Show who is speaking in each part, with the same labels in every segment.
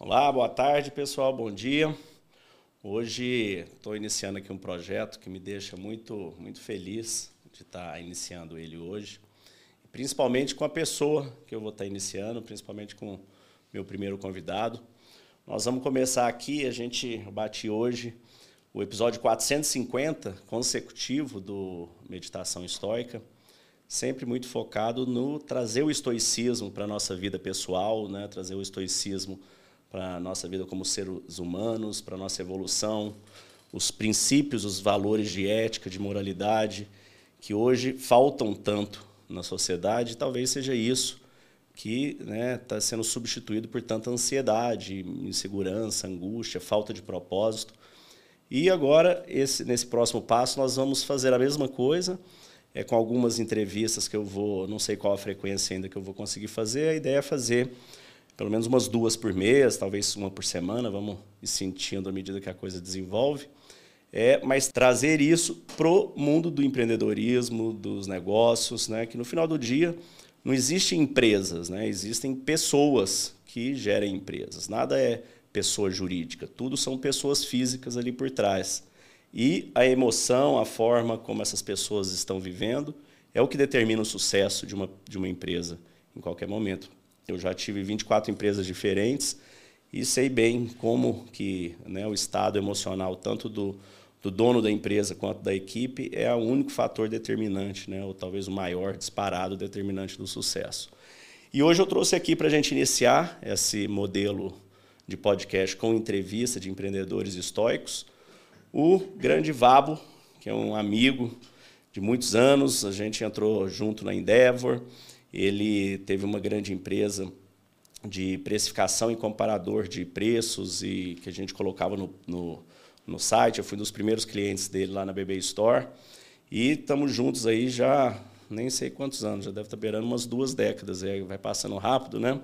Speaker 1: Olá, boa tarde, pessoal, bom dia. Hoje estou iniciando aqui um projeto que me deixa muito, muito feliz de estar tá iniciando ele hoje, principalmente com a pessoa que eu vou estar tá iniciando, principalmente com meu primeiro convidado. Nós vamos começar aqui, a gente bate hoje o episódio 450 consecutivo do Meditação Estoica, sempre muito focado no trazer o estoicismo para a nossa vida pessoal, né? trazer o estoicismo para a nossa vida como seres humanos, para a nossa evolução, os princípios, os valores de ética, de moralidade, que hoje faltam tanto na sociedade, talvez seja isso que está né, tá sendo substituído por tanta ansiedade, insegurança, angústia, falta de propósito. E agora, esse, nesse próximo passo, nós vamos fazer a mesma coisa, é, com algumas entrevistas que eu vou, não sei qual a frequência ainda que eu vou conseguir fazer, a ideia é fazer pelo menos umas duas por mês, talvez uma por semana, vamos ir sentindo à medida que a coisa desenvolve. É, mas trazer isso para o mundo do empreendedorismo, dos negócios, né, que no final do dia não existem empresas, né, existem pessoas que gerem empresas. Nada é pessoa jurídica, tudo são pessoas físicas ali por trás. E a emoção, a forma como essas pessoas estão vivendo, é o que determina o sucesso de uma, de uma empresa em qualquer momento. Eu já tive 24 empresas diferentes e sei bem como que né, o estado emocional, tanto do, do dono da empresa quanto da equipe, é o único fator determinante, né, ou talvez o maior disparado determinante do sucesso. E hoje eu trouxe aqui para a gente iniciar esse modelo de podcast com entrevista de empreendedores estoicos, o grande Vabo, que é um amigo de muitos anos, a gente entrou junto na Endeavor, ele teve uma grande empresa de precificação e comparador de preços e que a gente colocava no, no, no site. Eu fui um dos primeiros clientes dele lá na BB Store. E estamos juntos aí já nem sei quantos anos, já deve estar beirando umas duas décadas, vai passando rápido, né?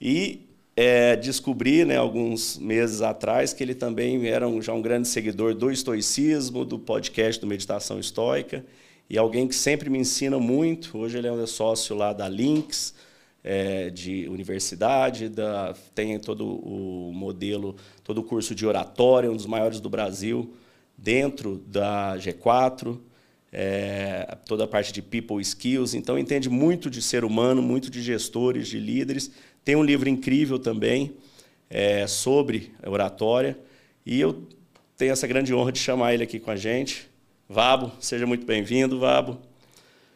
Speaker 1: E é, descobri, né, alguns meses atrás, que ele também era um, já um grande seguidor do estoicismo, do podcast do Meditação Estoica, e alguém que sempre me ensina muito. Hoje ele é sócio lá da Links, é, de universidade, da, tem todo o modelo, todo o curso de oratória, um dos maiores do Brasil, dentro da G4, é, toda a parte de people skills. Então, entende muito de ser humano, muito de gestores, de líderes. Tem um livro incrível também é, sobre oratória. E eu tenho essa grande honra de chamar ele aqui com a gente. Vabo, seja muito bem-vindo, Vabo.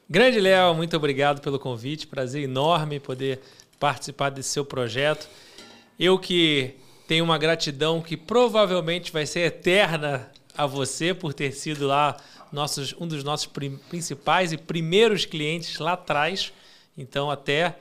Speaker 2: Grande Léo, muito obrigado pelo convite. Prazer enorme poder participar desse seu projeto. Eu que tenho uma gratidão que provavelmente vai ser eterna a você por ter sido lá nossos, um dos nossos principais e primeiros clientes lá atrás. Então, até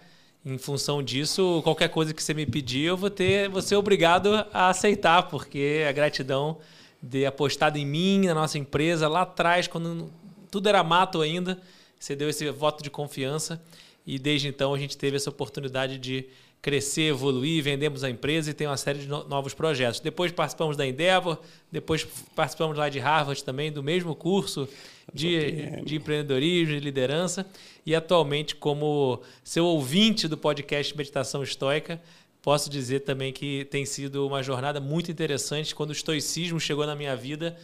Speaker 2: em função disso, qualquer coisa que você me pedir, eu vou ter, vou ser obrigado a aceitar, porque a gratidão de apostado em mim, na nossa empresa, lá atrás, quando tudo era mato ainda. Você deu esse voto de confiança e desde então a gente teve essa oportunidade de crescer, evoluir, vendemos a empresa e tem uma série de novos projetos. Depois participamos da Endeavor, depois participamos lá de Harvard também, do mesmo curso de, de empreendedorismo e liderança. E atualmente, como seu ouvinte do podcast Meditação Estoica, posso dizer também que tem sido uma jornada muito interessante. Quando o estoicismo chegou na minha vida,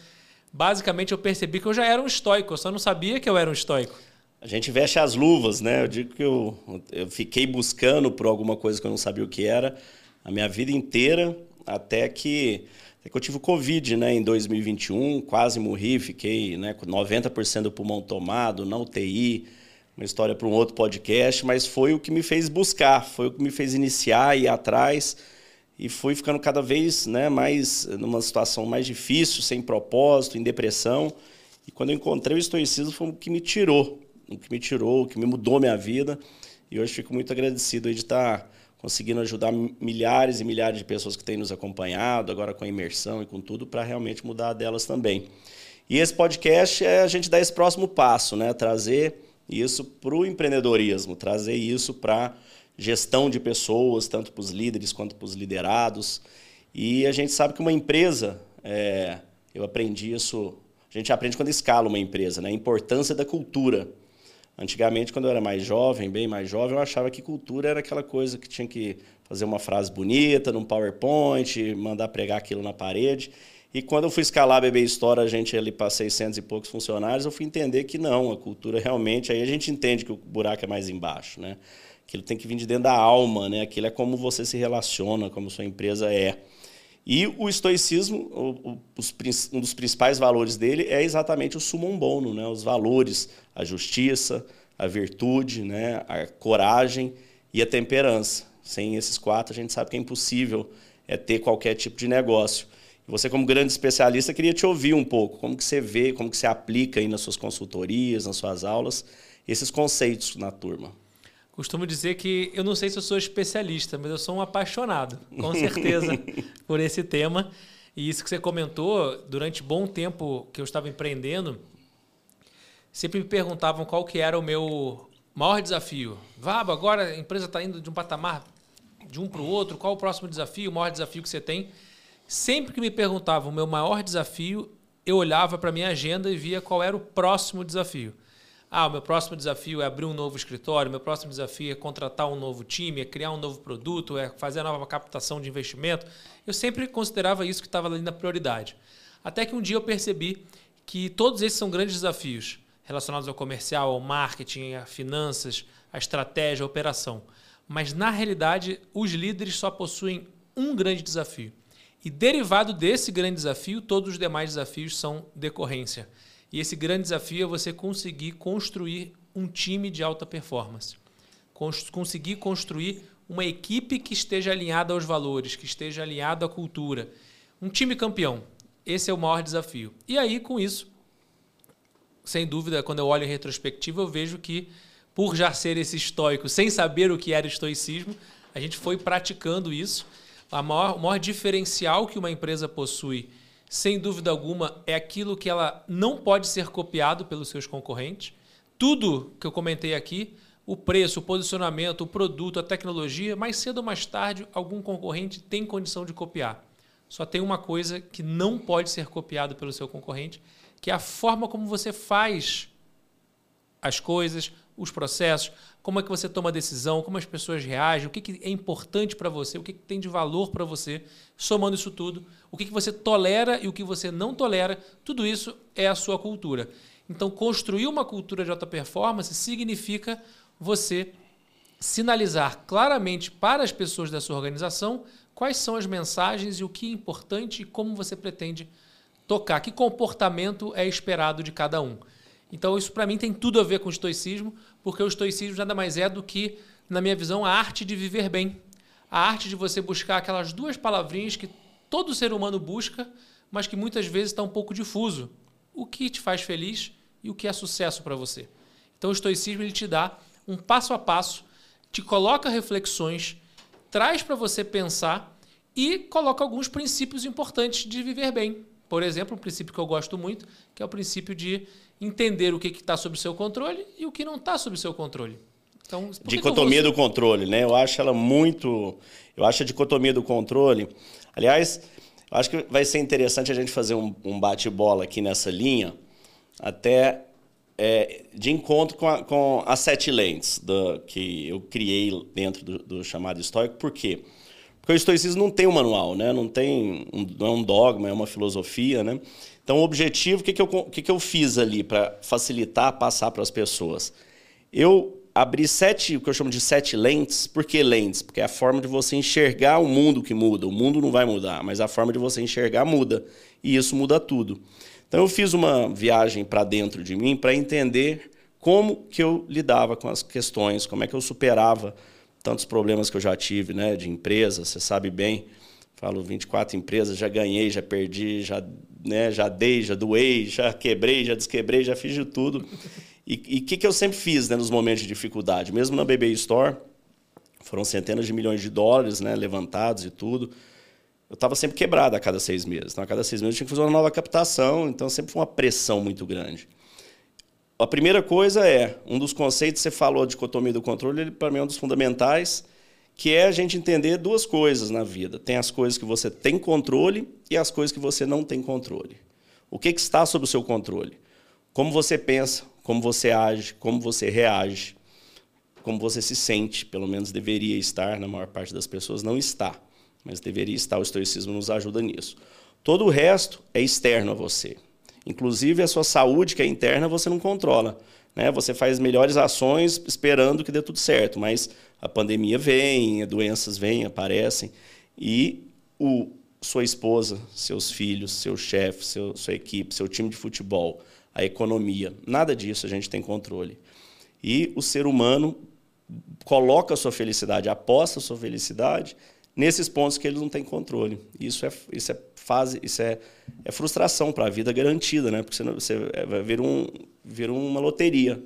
Speaker 2: basicamente eu percebi que eu já era um estoico, eu só não sabia que eu era um estoico.
Speaker 1: A gente veste as luvas, né? Eu digo que eu, eu fiquei buscando por alguma coisa que eu não sabia o que era a minha vida inteira, até que, até que eu tive o Covid né, em 2021, quase morri, fiquei né, com 90% do pulmão tomado, na UTI, uma história para um outro podcast, mas foi o que me fez buscar, foi o que me fez iniciar e ir atrás e fui ficando cada vez né, mais numa situação mais difícil, sem propósito, em depressão. E quando eu encontrei o estoicismo foi o que me tirou, o que me tirou, o que me mudou minha vida. E hoje fico muito agradecido de estar conseguindo ajudar milhares e milhares de pessoas que têm nos acompanhado, agora com a imersão e com tudo, para realmente mudar delas também. E esse podcast é a gente dar esse próximo passo, né? Trazer isso para o empreendedorismo, trazer isso para gestão de pessoas, tanto para os líderes quanto para os liderados. E a gente sabe que uma empresa, é, eu aprendi isso, a gente aprende quando escala uma empresa, né? a importância da cultura. Antigamente, quando eu era mais jovem, bem mais jovem, eu achava que cultura era aquela coisa que tinha que fazer uma frase bonita num PowerPoint, mandar pregar aquilo na parede. E quando eu fui escalar a BB Store, a gente ali para 600 e poucos funcionários, eu fui entender que não, a cultura realmente, aí a gente entende que o buraco é mais embaixo, né? Aquilo tem que vir de dentro da alma, né? Aquilo é como você se relaciona, como sua empresa é. E o estoicismo, um dos principais valores dele é exatamente o sumum bono, né? os valores, a justiça, a virtude, né? a coragem e a temperança. Sem esses quatro, a gente sabe que é impossível é, ter qualquer tipo de negócio. Você, como grande especialista, queria te ouvir um pouco, como que você vê, como que você aplica aí nas suas consultorias, nas suas aulas, esses conceitos na turma.
Speaker 2: Costumo dizer que eu não sei se eu sou especialista, mas eu sou um apaixonado, com certeza, por esse tema. E isso que você comentou, durante bom tempo que eu estava empreendendo, sempre me perguntavam qual que era o meu maior desafio. Vaba, agora a empresa está indo de um patamar de um para o outro, qual o próximo desafio, o maior desafio que você tem? Sempre que me perguntavam o meu maior desafio, eu olhava para a minha agenda e via qual era o próximo desafio. Ah, o meu próximo desafio é abrir um novo escritório, meu próximo desafio é contratar um novo time, é criar um novo produto, é fazer a nova captação de investimento. Eu sempre considerava isso que estava ali na prioridade. Até que um dia eu percebi que todos esses são grandes desafios relacionados ao comercial, ao marketing, a finanças, a estratégia, a operação. Mas na realidade, os líderes só possuem um grande desafio. E derivado desse grande desafio, todos os demais desafios são decorrência. E esse grande desafio é você conseguir construir um time de alta performance. Conseguir construir uma equipe que esteja alinhada aos valores, que esteja alinhada à cultura. Um time campeão. Esse é o maior desafio. E aí, com isso, sem dúvida, quando eu olho em retrospectiva, eu vejo que, por já ser esse estoico, sem saber o que era estoicismo, a gente foi praticando isso. A maior, o maior diferencial que uma empresa possui sem dúvida alguma, é aquilo que ela não pode ser copiado pelos seus concorrentes. Tudo que eu comentei aqui, o preço, o posicionamento, o produto, a tecnologia, mais cedo ou mais tarde, algum concorrente tem condição de copiar. Só tem uma coisa que não pode ser copiado pelo seu concorrente, que é a forma como você faz as coisas, os processos, como é que você toma a decisão, como as pessoas reagem, o que, que é importante para você, o que, que tem de valor para você, somando isso tudo, o que, que você tolera e o que você não tolera, tudo isso é a sua cultura. Então, construir uma cultura de alta performance significa você sinalizar claramente para as pessoas da sua organização quais são as mensagens e o que é importante e como você pretende tocar, que comportamento é esperado de cada um. Então, isso para mim tem tudo a ver com estoicismo, porque o estoicismo nada mais é do que, na minha visão, a arte de viver bem. A arte de você buscar aquelas duas palavrinhas que todo ser humano busca, mas que muitas vezes está um pouco difuso. O que te faz feliz e o que é sucesso para você. Então, o estoicismo ele te dá um passo a passo, te coloca reflexões, traz para você pensar e coloca alguns princípios importantes de viver bem. Por exemplo, um princípio que eu gosto muito, que é o princípio de entender o que está sob seu controle e o que não está sob seu controle.
Speaker 1: Então, dicotomia do controle, né? Eu acho ela muito. Eu acho a dicotomia do controle. Aliás, eu acho que vai ser interessante a gente fazer um, um bate-bola aqui nessa linha, até é, de encontro com, a, com as sete lentes do, que eu criei dentro do, do chamado estoico. Por quê? Porque o estoicismo não tem um manual, né? não, tem um, não é um dogma, é uma filosofia. Né? Então, o objetivo, o que, que, eu, o que, que eu fiz ali para facilitar, passar para as pessoas? Eu abri sete, o que eu chamo de sete lentes. Por que lentes? Porque é a forma de você enxergar o mundo que muda. O mundo não vai mudar, mas a forma de você enxergar muda. E isso muda tudo. Então, eu fiz uma viagem para dentro de mim para entender como que eu lidava com as questões, como é que eu superava tantos problemas que eu já tive, né, de empresa, você sabe bem. Falo 24 empresas, já ganhei, já perdi, já, né, já dei, já doei, já quebrei, já desquebrei, já fiz de tudo. E o que, que eu sempre fiz né, nos momentos de dificuldade? Mesmo na BB Store, foram centenas de milhões de dólares né, levantados e tudo. Eu estava sempre quebrado a cada seis meses. Então, a cada seis meses eu tinha que fazer uma nova captação, então sempre foi uma pressão muito grande. A primeira coisa é, um dos conceitos, você falou de dicotomia do controle, ele para mim é um dos fundamentais, que é a gente entender duas coisas na vida. Tem as coisas que você tem controle e as coisas que você não tem controle. O que, que está sob o seu controle? Como você pensa, como você age, como você reage, como você se sente, pelo menos deveria estar, na maior parte das pessoas não está, mas deveria estar. O estoicismo nos ajuda nisso. Todo o resto é externo a você. Inclusive a sua saúde, que é interna, você não controla. Né? Você faz melhores ações esperando que dê tudo certo, mas a pandemia vem, doenças vêm, aparecem, e o, sua esposa, seus filhos, seu chefe, seu, sua equipe, seu time de futebol, a economia, nada disso a gente tem controle. E o ser humano coloca a sua felicidade, aposta a sua felicidade nesses pontos que ele não tem controle. Isso é, isso é isso é, é frustração para a vida garantida, né? Porque você, você é, vai vir, um, vir uma loteria.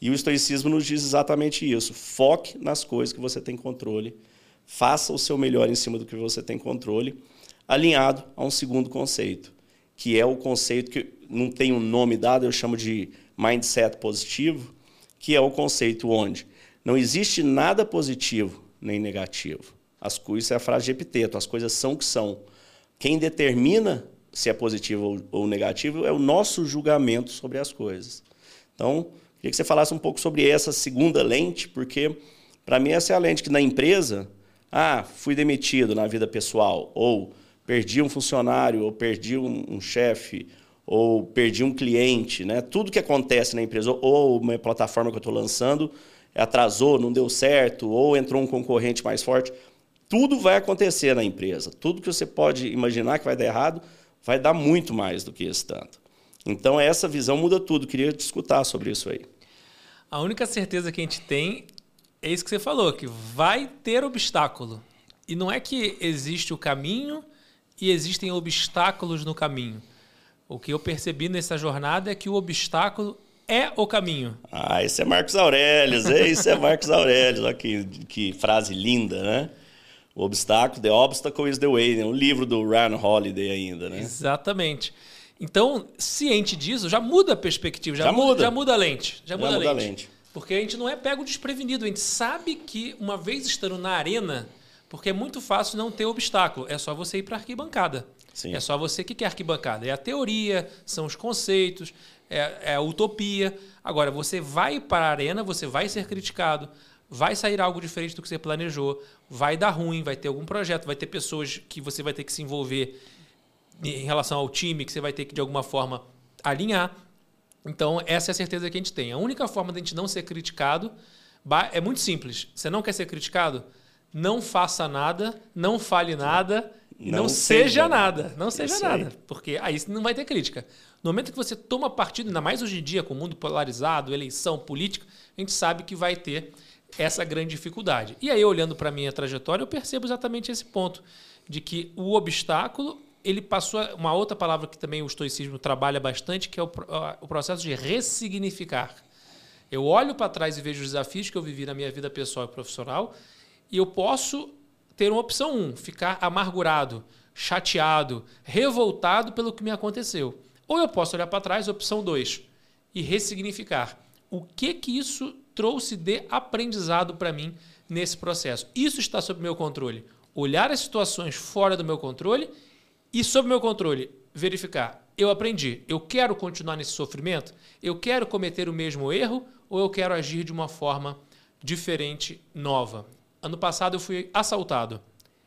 Speaker 1: E o estoicismo nos diz exatamente isso. Foque nas coisas que você tem controle. Faça o seu melhor em cima do que você tem controle, alinhado a um segundo conceito, que é o conceito que não tem um nome dado, eu chamo de mindset positivo, que é o conceito onde não existe nada positivo nem negativo. As coisas, isso é a frase de Epiteto, as coisas são o que são. Quem determina se é positivo ou negativo é o nosso julgamento sobre as coisas. Então, queria que você falasse um pouco sobre essa segunda lente, porque para mim essa é a lente que na empresa, ah, fui demitido na vida pessoal, ou perdi um funcionário, ou perdi um, um chefe, ou perdi um cliente, né? Tudo que acontece na empresa, ou uma plataforma que eu estou lançando atrasou, não deu certo, ou entrou um concorrente mais forte, tudo vai acontecer na empresa. Tudo que você pode imaginar que vai dar errado, vai dar muito mais do que esse tanto. Então, essa visão muda tudo. Queria te escutar sobre isso aí.
Speaker 2: A única certeza que a gente tem é isso que você falou, que vai ter obstáculo. E não é que existe o caminho e existem obstáculos no caminho. O que eu percebi nessa jornada é que o obstáculo é o caminho.
Speaker 1: Ah, esse é Marcos Aurelius, esse é Marcos Aurelius, olha que, que frase linda, né? O obstáculo, The Obstacle is the Way, né? o livro do Ryan Holiday ainda, né?
Speaker 2: Exatamente. Então, ciente disso, já muda a perspectiva, já, já muda, muda, já muda a lente. Já, já muda, muda a, lente. a lente. Porque a gente não é pego desprevenido, a gente sabe que uma vez estando na arena, porque é muito fácil não ter obstáculo, é só você ir para a arquibancada. Sim. É só você que quer arquibancada. É a teoria, são os conceitos, é, é a utopia. Agora, você vai para a arena, você vai ser criticado, vai sair algo diferente do que você planejou, vai dar ruim, vai ter algum projeto, vai ter pessoas que você vai ter que se envolver em relação ao time, que você vai ter que, de alguma forma, alinhar. Então, essa é a certeza que a gente tem. A única forma de a gente não ser criticado é muito simples. Você não quer ser criticado? Não faça nada, não fale nada não, não seja, seja nada. Não seja nada. Porque aí não vai ter crítica. No momento que você toma partido, ainda mais hoje em dia, com o mundo polarizado, eleição, política, a gente sabe que vai ter essa grande dificuldade. E aí, olhando para a minha trajetória, eu percebo exatamente esse ponto, de que o obstáculo, ele passou a, uma outra palavra que também o estoicismo trabalha bastante, que é o, o processo de ressignificar. Eu olho para trás e vejo os desafios que eu vivi na minha vida pessoal e profissional, e eu posso ter uma opção 1, um, ficar amargurado, chateado, revoltado pelo que me aconteceu. Ou eu posso olhar para trás, opção 2, e ressignificar. O que que isso trouxe de aprendizado para mim nesse processo? Isso está sob meu controle. Olhar as situações fora do meu controle e sob meu controle verificar. Eu aprendi. Eu quero continuar nesse sofrimento? Eu quero cometer o mesmo erro ou eu quero agir de uma forma diferente, nova? Ano passado eu fui assaltado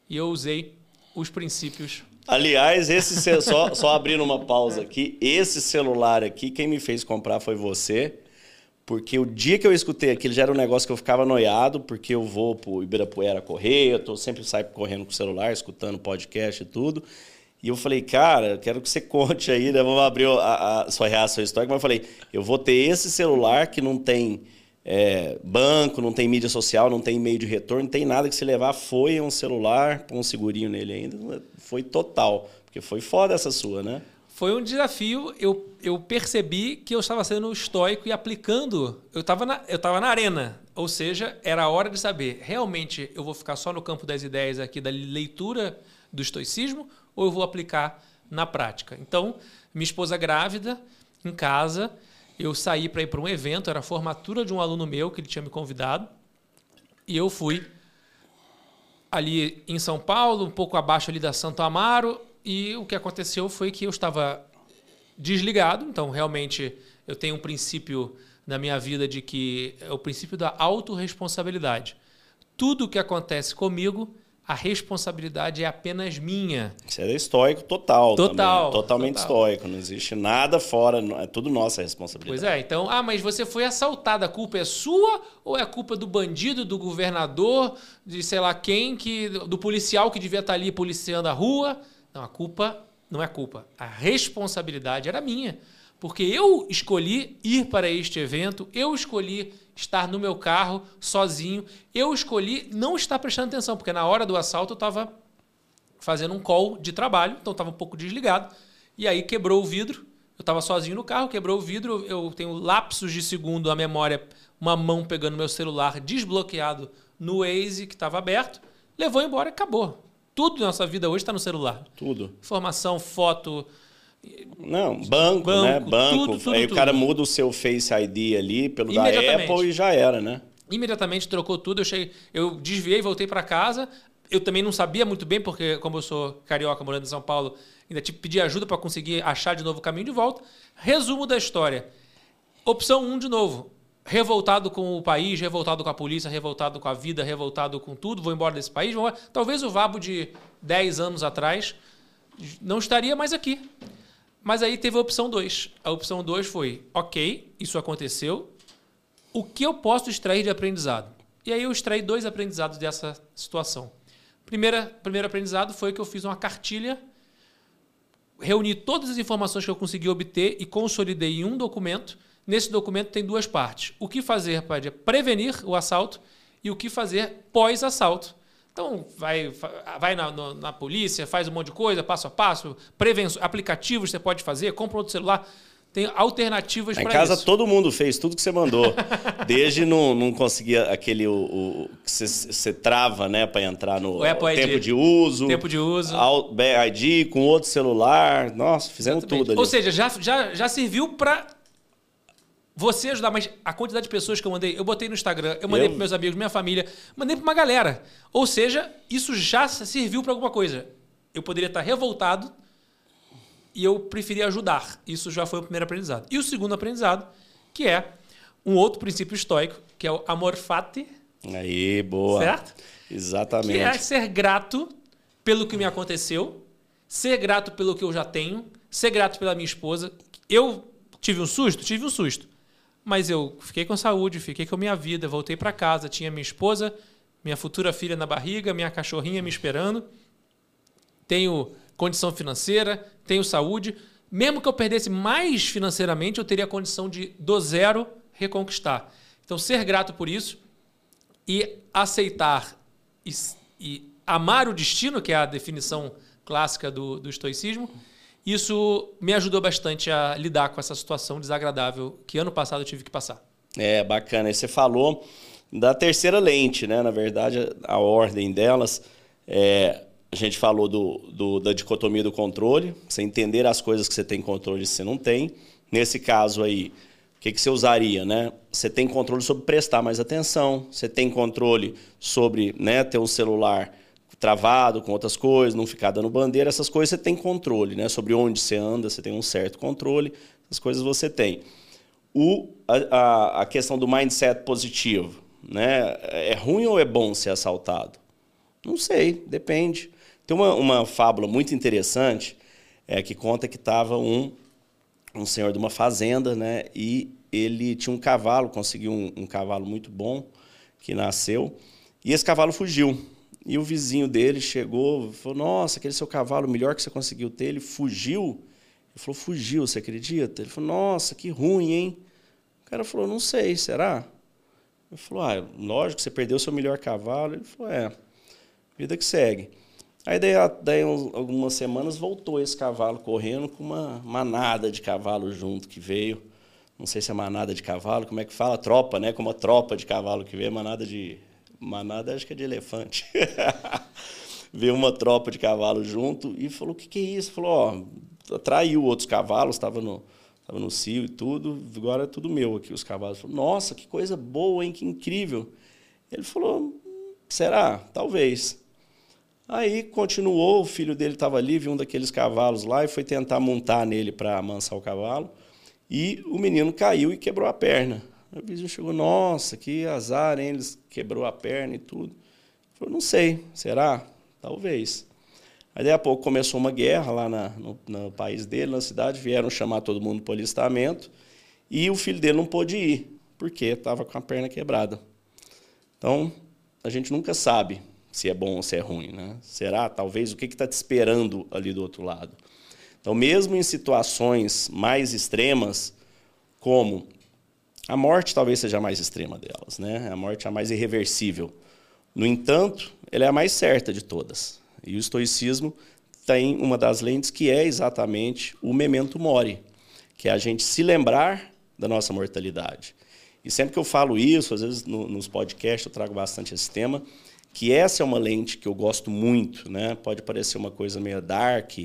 Speaker 2: e eu usei os princípios.
Speaker 1: Aliás, esse só, só abrindo uma pausa aqui, esse celular aqui, quem me fez comprar foi você. Porque o dia que eu escutei aquilo já era um negócio que eu ficava noiado, porque eu vou pro Ibirapuera correr, eu tô sempre saio correndo com o celular, escutando podcast e tudo. E eu falei, cara, quero que você conte aí, né? Vamos abrir a, a sua reação histórica. Mas eu falei, eu vou ter esse celular que não tem é, banco, não tem mídia social, não tem e-mail de retorno, não tem nada que se levar. Foi um celular, com um segurinho nele ainda. Foi total. Porque foi foda essa sua, né?
Speaker 2: Foi um desafio. Eu, eu percebi que eu estava sendo estoico e aplicando. Eu estava na, eu na arena. Ou seja, era a hora de saber: realmente eu vou ficar só no campo das ideias aqui, da leitura do estoicismo, ou eu vou aplicar na prática? Então, minha esposa grávida, em casa eu saí para ir para um evento, era a formatura de um aluno meu que ele tinha me convidado. E eu fui ali em São Paulo, um pouco abaixo ali da Santo Amaro, e o que aconteceu foi que eu estava desligado. Então, realmente, eu tenho um princípio na minha vida de que é o princípio da autorresponsabilidade. Tudo que acontece comigo a responsabilidade é apenas minha.
Speaker 1: Isso é estoico total.
Speaker 2: Total.
Speaker 1: Também. Totalmente
Speaker 2: total.
Speaker 1: estoico. Não existe nada fora, é tudo nossa responsabilidade.
Speaker 2: Pois é, então, ah, mas você foi assaltado, a culpa é sua ou é a culpa do bandido, do governador, de sei lá quem, que do policial que devia estar ali policiando a rua? Não, a culpa não é culpa. A responsabilidade era minha. Porque eu escolhi ir para este evento, eu escolhi estar no meu carro sozinho. Eu escolhi não estar prestando atenção, porque na hora do assalto eu estava fazendo um call de trabalho, então estava um pouco desligado. E aí quebrou o vidro. Eu estava sozinho no carro, quebrou o vidro. Eu tenho lapsos de segundo a memória, uma mão pegando meu celular desbloqueado no Waze que estava aberto, levou embora e acabou. Tudo na nossa vida hoje está no celular.
Speaker 1: Tudo.
Speaker 2: Informação, foto,
Speaker 1: não, banco, banco né? Banco. Tudo, tudo, Aí tudo. o cara muda o seu Face ID ali pelo da Apple e já era, né?
Speaker 2: Imediatamente trocou tudo. Eu, cheguei, eu desviei, voltei para casa. Eu também não sabia muito bem, porque como eu sou carioca morando em São Paulo, ainda tive pedi ajuda para conseguir achar de novo o caminho de volta. Resumo da história. Opção 1 um, de novo. Revoltado com o país, revoltado com a polícia, revoltado com a vida, revoltado com tudo, vou embora desse país. Talvez o Vabo de 10 anos atrás não estaria mais aqui. Mas aí teve a opção 2. A opção 2 foi: ok, isso aconteceu. O que eu posso extrair de aprendizado? E aí eu extraí dois aprendizados dessa situação. Primeira, primeiro aprendizado foi que eu fiz uma cartilha, reuni todas as informações que eu consegui obter e consolidei em um documento. Nesse documento tem duas partes: o que fazer para prevenir o assalto e o que fazer pós-assalto. Então, vai, vai na, na, na, polícia, faz um monte de coisa, passo a passo, prevenção, aplicativos você pode fazer, compra outro celular. Tem alternativas para isso.
Speaker 1: Em casa todo mundo fez tudo que você mandou. Desde não, não conseguir aquele o, o que você, você trava, né, para entrar no o Apple tempo ID. de uso.
Speaker 2: Tempo de uso.
Speaker 1: ID com outro celular. Nossa, fizemos Exatamente. tudo ali.
Speaker 2: Ou seja, já, já, já serviu para você ajudar, mas a quantidade de pessoas que eu mandei, eu botei no Instagram, eu mandei para meus amigos, minha família, mandei para uma galera. Ou seja, isso já serviu para alguma coisa. Eu poderia estar revoltado e eu preferi ajudar. Isso já foi o primeiro aprendizado. E o segundo aprendizado, que é um outro princípio estoico, que é o amor fati.
Speaker 1: Aí, boa.
Speaker 2: Certo?
Speaker 1: Exatamente.
Speaker 2: Que é ser grato pelo que me aconteceu, ser grato pelo que eu já tenho, ser grato pela minha esposa. Eu tive um susto? Tive um susto. Mas eu fiquei com saúde, fiquei com a minha vida, voltei para casa, tinha minha esposa, minha futura filha na barriga, minha cachorrinha me esperando. Tenho condição financeira, tenho saúde. Mesmo que eu perdesse mais financeiramente, eu teria a condição de, do zero, reconquistar. Então, ser grato por isso e aceitar e, e amar o destino, que é a definição clássica do, do estoicismo, isso me ajudou bastante a lidar com essa situação desagradável que ano passado eu tive que passar.
Speaker 1: É, bacana. E você falou da terceira lente, né? Na verdade, a ordem delas. É, a gente falou do, do, da dicotomia do controle, você entender as coisas que você tem controle e você não tem. Nesse caso aí, o que, que você usaria, né? Você tem controle sobre prestar mais atenção, você tem controle sobre né, ter um celular travado com outras coisas, não ficar dando bandeira, essas coisas você tem controle, né? Sobre onde você anda, você tem um certo controle, essas coisas você tem. O, a, a questão do mindset positivo, né? É ruim ou é bom ser assaltado? Não sei, depende. Tem uma, uma fábula muito interessante é, que conta que estava um, um senhor de uma fazenda, né? E ele tinha um cavalo, conseguiu um, um cavalo muito bom que nasceu, e esse cavalo fugiu. E o vizinho dele chegou, falou: Nossa, aquele seu cavalo, melhor que você conseguiu ter, ele fugiu. Ele falou: Fugiu, você acredita? Ele falou: Nossa, que ruim, hein? O cara falou: Não sei, será? Ele falou: Ah, lógico, você perdeu o seu melhor cavalo. Ele falou: É, vida que segue. Aí, daí, daí algumas semanas, voltou esse cavalo correndo com uma manada de cavalo junto que veio. Não sei se é manada de cavalo, como é que fala? Tropa, né? Como uma tropa de cavalo que veio, manada de manada acho que é de elefante. Veio uma tropa de cavalo junto e falou: o que, que é isso? Falou: ó, atraiu outros cavalos, estava no, tava no cio e tudo, agora é tudo meu aqui, os cavalos. Falou, Nossa, que coisa boa, hein? Que incrível. Ele falou: será? Talvez. Aí continuou, o filho dele estava ali, viu um daqueles cavalos lá e foi tentar montar nele para amansar o cavalo. E o menino caiu e quebrou a perna. O vizinho chegou, nossa, que azar, hein? Eles quebrou a perna e tudo. Falou, não sei, será? Talvez. Aí, daí a pouco, começou uma guerra lá na, no, no, país dele, na cidade, vieram chamar todo mundo para o alistamento, e o filho dele não pôde ir, porque estava com a perna quebrada. Então, a gente nunca sabe se é bom ou se é ruim. Né? Será, talvez, o que está te esperando ali do outro lado? Então, mesmo em situações mais extremas, como a morte talvez seja a mais extrema delas, né? a morte é a mais irreversível. No entanto, ela é a mais certa de todas. E o estoicismo tem uma das lentes que é exatamente o memento mori, que é a gente se lembrar da nossa mortalidade. E sempre que eu falo isso, às vezes no, nos podcasts eu trago bastante esse tema, que essa é uma lente que eu gosto muito, né? Pode parecer uma coisa meio dark,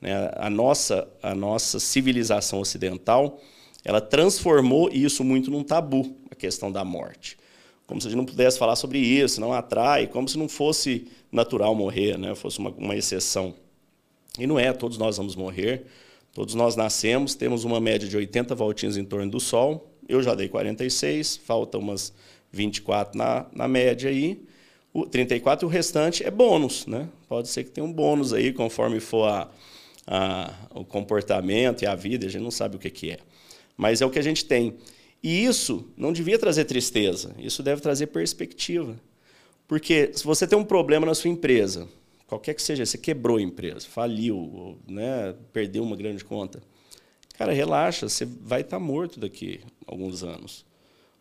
Speaker 1: né? A nossa a nossa civilização ocidental, ela transformou isso muito num tabu, a questão da morte. Como se a gente não pudesse falar sobre isso, não atrai, como se não fosse natural morrer, né? Fosse uma, uma exceção. E não é, todos nós vamos morrer. Todos nós nascemos, temos uma média de 80 voltinhas em torno do Sol. Eu já dei 46, falta umas 24 na, na média aí o 34 e o restante é bônus, né? Pode ser que tenha um bônus aí conforme for a, a, o comportamento e a vida, a gente não sabe o que, que é. Mas é o que a gente tem. E isso não devia trazer tristeza, isso deve trazer perspectiva. Porque se você tem um problema na sua empresa, qualquer que seja, você quebrou a empresa, faliu, né, perdeu uma grande conta, cara, relaxa, você vai estar morto daqui a alguns anos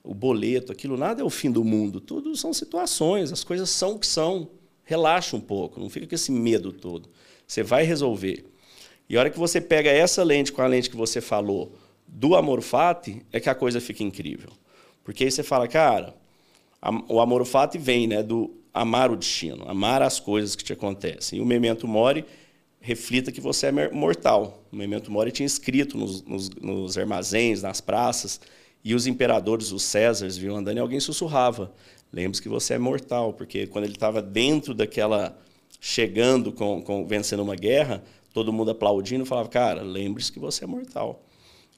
Speaker 1: o boleto, aquilo nada é o fim do mundo. Tudo são situações, as coisas são o que são. Relaxa um pouco, não fica com esse medo todo. Você vai resolver. E a hora que você pega essa lente com a lente que você falou do amor fati, é que a coisa fica incrível. Porque aí você fala, cara, o amor fati vem né, do amar o destino, amar as coisas que te acontecem. E o memento mori reflita que você é mortal. O memento mori tinha escrito nos, nos, nos armazéns, nas praças, e os imperadores, os Césares, viam andando e alguém sussurrava: lembre-se que você é mortal, porque quando ele estava dentro daquela. chegando, com, com, vencendo uma guerra, todo mundo aplaudindo falava: cara, lembre-se que você é mortal.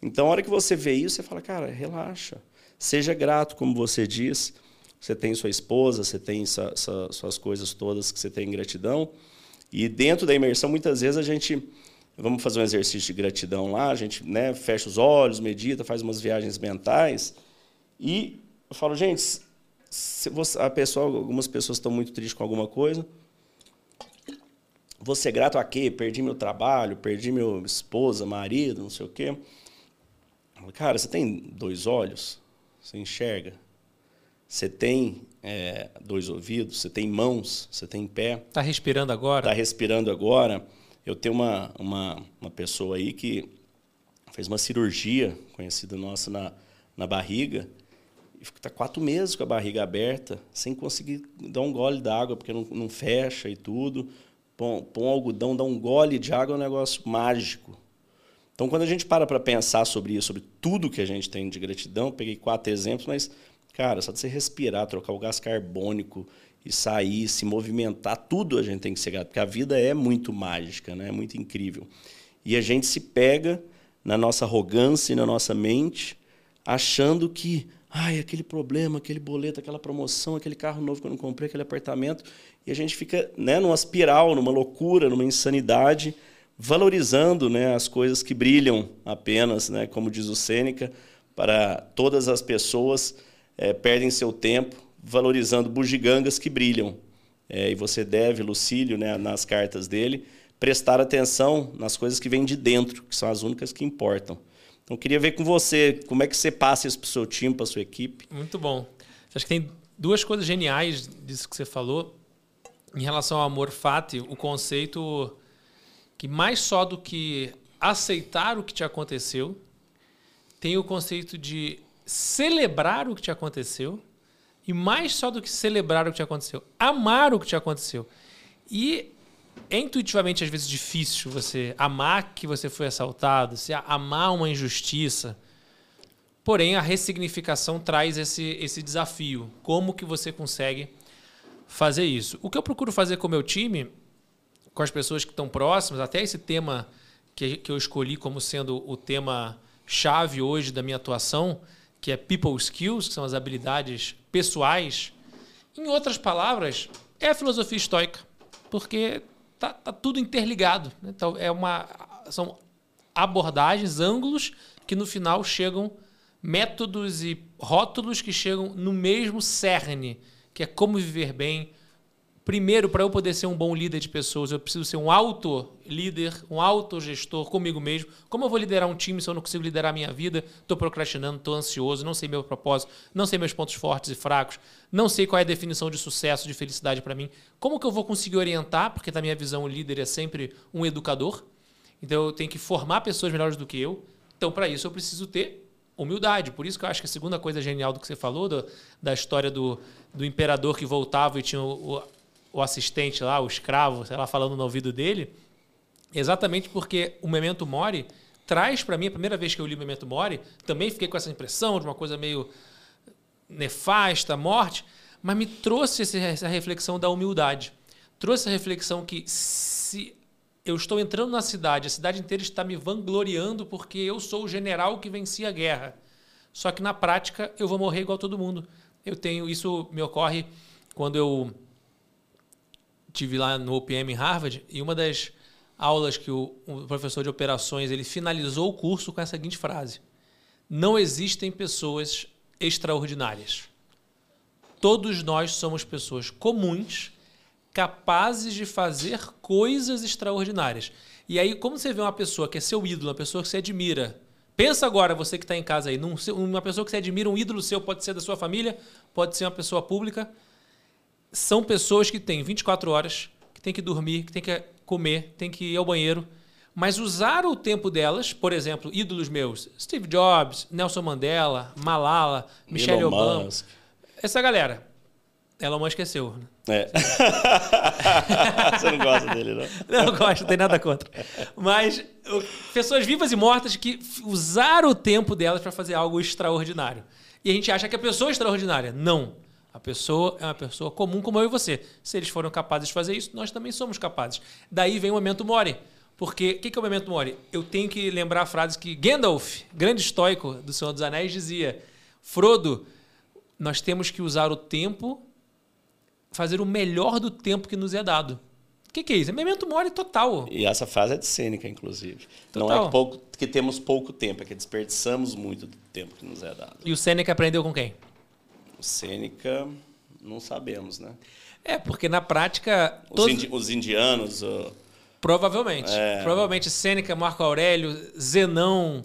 Speaker 1: Então, a hora que você vê isso, você fala: cara, relaxa. Seja grato, como você diz. Você tem sua esposa, você tem sua, sua, suas coisas todas que você tem gratidão. E dentro da imersão, muitas vezes a gente vamos fazer um exercício de gratidão lá, a gente né, fecha os olhos, medita, faz umas viagens mentais. E eu falo, gente, você, a pessoa, algumas pessoas estão muito tristes com alguma coisa. Você é grato a quê? Perdi meu trabalho, perdi minha esposa, marido, não sei o quê. Cara, você tem dois olhos? Você enxerga? Você tem é, dois ouvidos? Você tem mãos? Você tem pé?
Speaker 2: Está respirando agora?
Speaker 1: Está respirando agora. Eu tenho uma, uma, uma pessoa aí que fez uma cirurgia conhecida nossa na, na barriga e está quatro meses com a barriga aberta, sem conseguir dar um gole d'água, porque não, não fecha e tudo. Põe, põe um algodão, dá um gole de água, é um negócio mágico. Então, quando a gente para para pensar sobre isso, sobre tudo que a gente tem de gratidão, peguei quatro exemplos, mas, cara, só de você respirar, trocar o gás carbônico e sair, se movimentar, tudo a gente tem que ser grato, porque a vida é muito mágica, né? é muito incrível. E a gente se pega na nossa arrogância e na nossa mente, achando que, ai, aquele problema, aquele boleto, aquela promoção, aquele carro novo que eu não comprei, aquele apartamento, e a gente fica né, numa espiral, numa loucura, numa insanidade, valorizando né, as coisas que brilham apenas, né, como diz o Sêneca, para todas as pessoas é, perdem seu tempo valorizando bugigangas que brilham. É, e você deve, Lucílio, né, nas cartas dele, prestar atenção nas coisas que vêm de dentro, que são as únicas que importam. Então, queria ver com você como é que você passa isso para o seu time, para a sua equipe.
Speaker 2: Muito bom. Acho que tem duas coisas geniais disso que você falou. Em relação ao amor fati, o conceito que mais só do que aceitar o que te aconteceu, tem o conceito de celebrar o que te aconteceu e mais só do que celebrar o que te aconteceu, amar o que te aconteceu. E é intuitivamente às vezes difícil você amar que você foi assaltado, se amar uma injustiça. Porém, a ressignificação traz esse, esse desafio. Como que você consegue fazer isso? O que eu procuro fazer com o meu time com as pessoas que estão próximas, até esse tema que, que eu escolhi como sendo o tema chave hoje da minha atuação, que é people skills, que são as habilidades pessoais. Em outras palavras, é a filosofia estoica, porque tá, tá tudo interligado. Né? Então, é uma, são abordagens, ângulos que no final chegam métodos e rótulos que chegam no mesmo cerne, que é como viver bem, Primeiro, para eu poder ser um bom líder de pessoas, eu preciso ser um auto-líder, um autogestor comigo mesmo. Como eu vou liderar um time se eu não consigo liderar a minha vida? Estou procrastinando, estou ansioso, não sei meu propósito, não sei meus pontos fortes e fracos, não sei qual é a definição de sucesso, de felicidade para mim. Como que eu vou conseguir orientar? Porque, na minha visão, o líder é sempre um educador. Então, eu tenho que formar pessoas melhores do que eu. Então, para isso, eu preciso ter humildade. Por isso que eu acho que a segunda coisa genial do que você falou, do, da história do, do imperador que voltava e tinha o, o o assistente lá, o escravo, sei lá, falando no ouvido dele, exatamente porque o Memento Mori traz para mim, a primeira vez que eu li o Memento Mori, também fiquei com essa impressão de uma coisa meio nefasta, morte, mas me trouxe essa reflexão da humildade. Trouxe a reflexão que se eu estou entrando na cidade, a cidade inteira está me vangloriando porque eu sou o general que vencia a guerra. Só que na prática eu vou morrer igual todo mundo. Eu tenho isso me ocorre quando eu tive lá no OPM em Harvard e uma das aulas que o, o professor de operações ele finalizou o curso com essa seguinte frase: Não existem pessoas extraordinárias. Todos nós somos pessoas comuns, capazes de fazer coisas extraordinárias. E aí, como você vê uma pessoa que é seu ídolo, uma pessoa que você admira, pensa agora, você que está em casa aí, num, uma pessoa que você admira, um ídolo seu, pode ser da sua família, pode ser uma pessoa pública são pessoas que têm 24 horas, que têm que dormir, que têm que comer, têm que ir ao banheiro. Mas usar o tempo delas, por exemplo, ídolos meus, Steve Jobs, Nelson Mandela, Malala, Michelle Elon Obama. Musk. Essa galera. Elon Musk esqueceu.
Speaker 1: É. Você não gosta dele, não?
Speaker 2: Não gosto, não tem nada contra. Mas pessoas vivas e mortas que usaram o tempo delas para fazer algo extraordinário. E a gente acha que a pessoa é extraordinária. Não. A pessoa é uma pessoa comum como eu e você. Se eles foram capazes de fazer isso, nós também somos capazes. Daí vem o momento Mori. Porque o que, que é o momento Mori? Eu tenho que lembrar a frase que Gandalf, grande estoico do Senhor dos Anéis, dizia: Frodo, nós temos que usar o tempo, fazer o melhor do tempo que nos é dado. O que, que, é isso? É memento mori total.
Speaker 1: E essa frase é de Sêneca, inclusive. Total. Não é pouco, que temos pouco tempo, é que desperdiçamos muito do tempo que nos é dado.
Speaker 2: E o Sêneca aprendeu com quem?
Speaker 1: Cênica, não sabemos, né?
Speaker 2: É, porque na prática.
Speaker 1: Os, todos... indi os indianos. Uh...
Speaker 2: Provavelmente. É... Provavelmente Sêneca, Marco Aurélio, Zenão,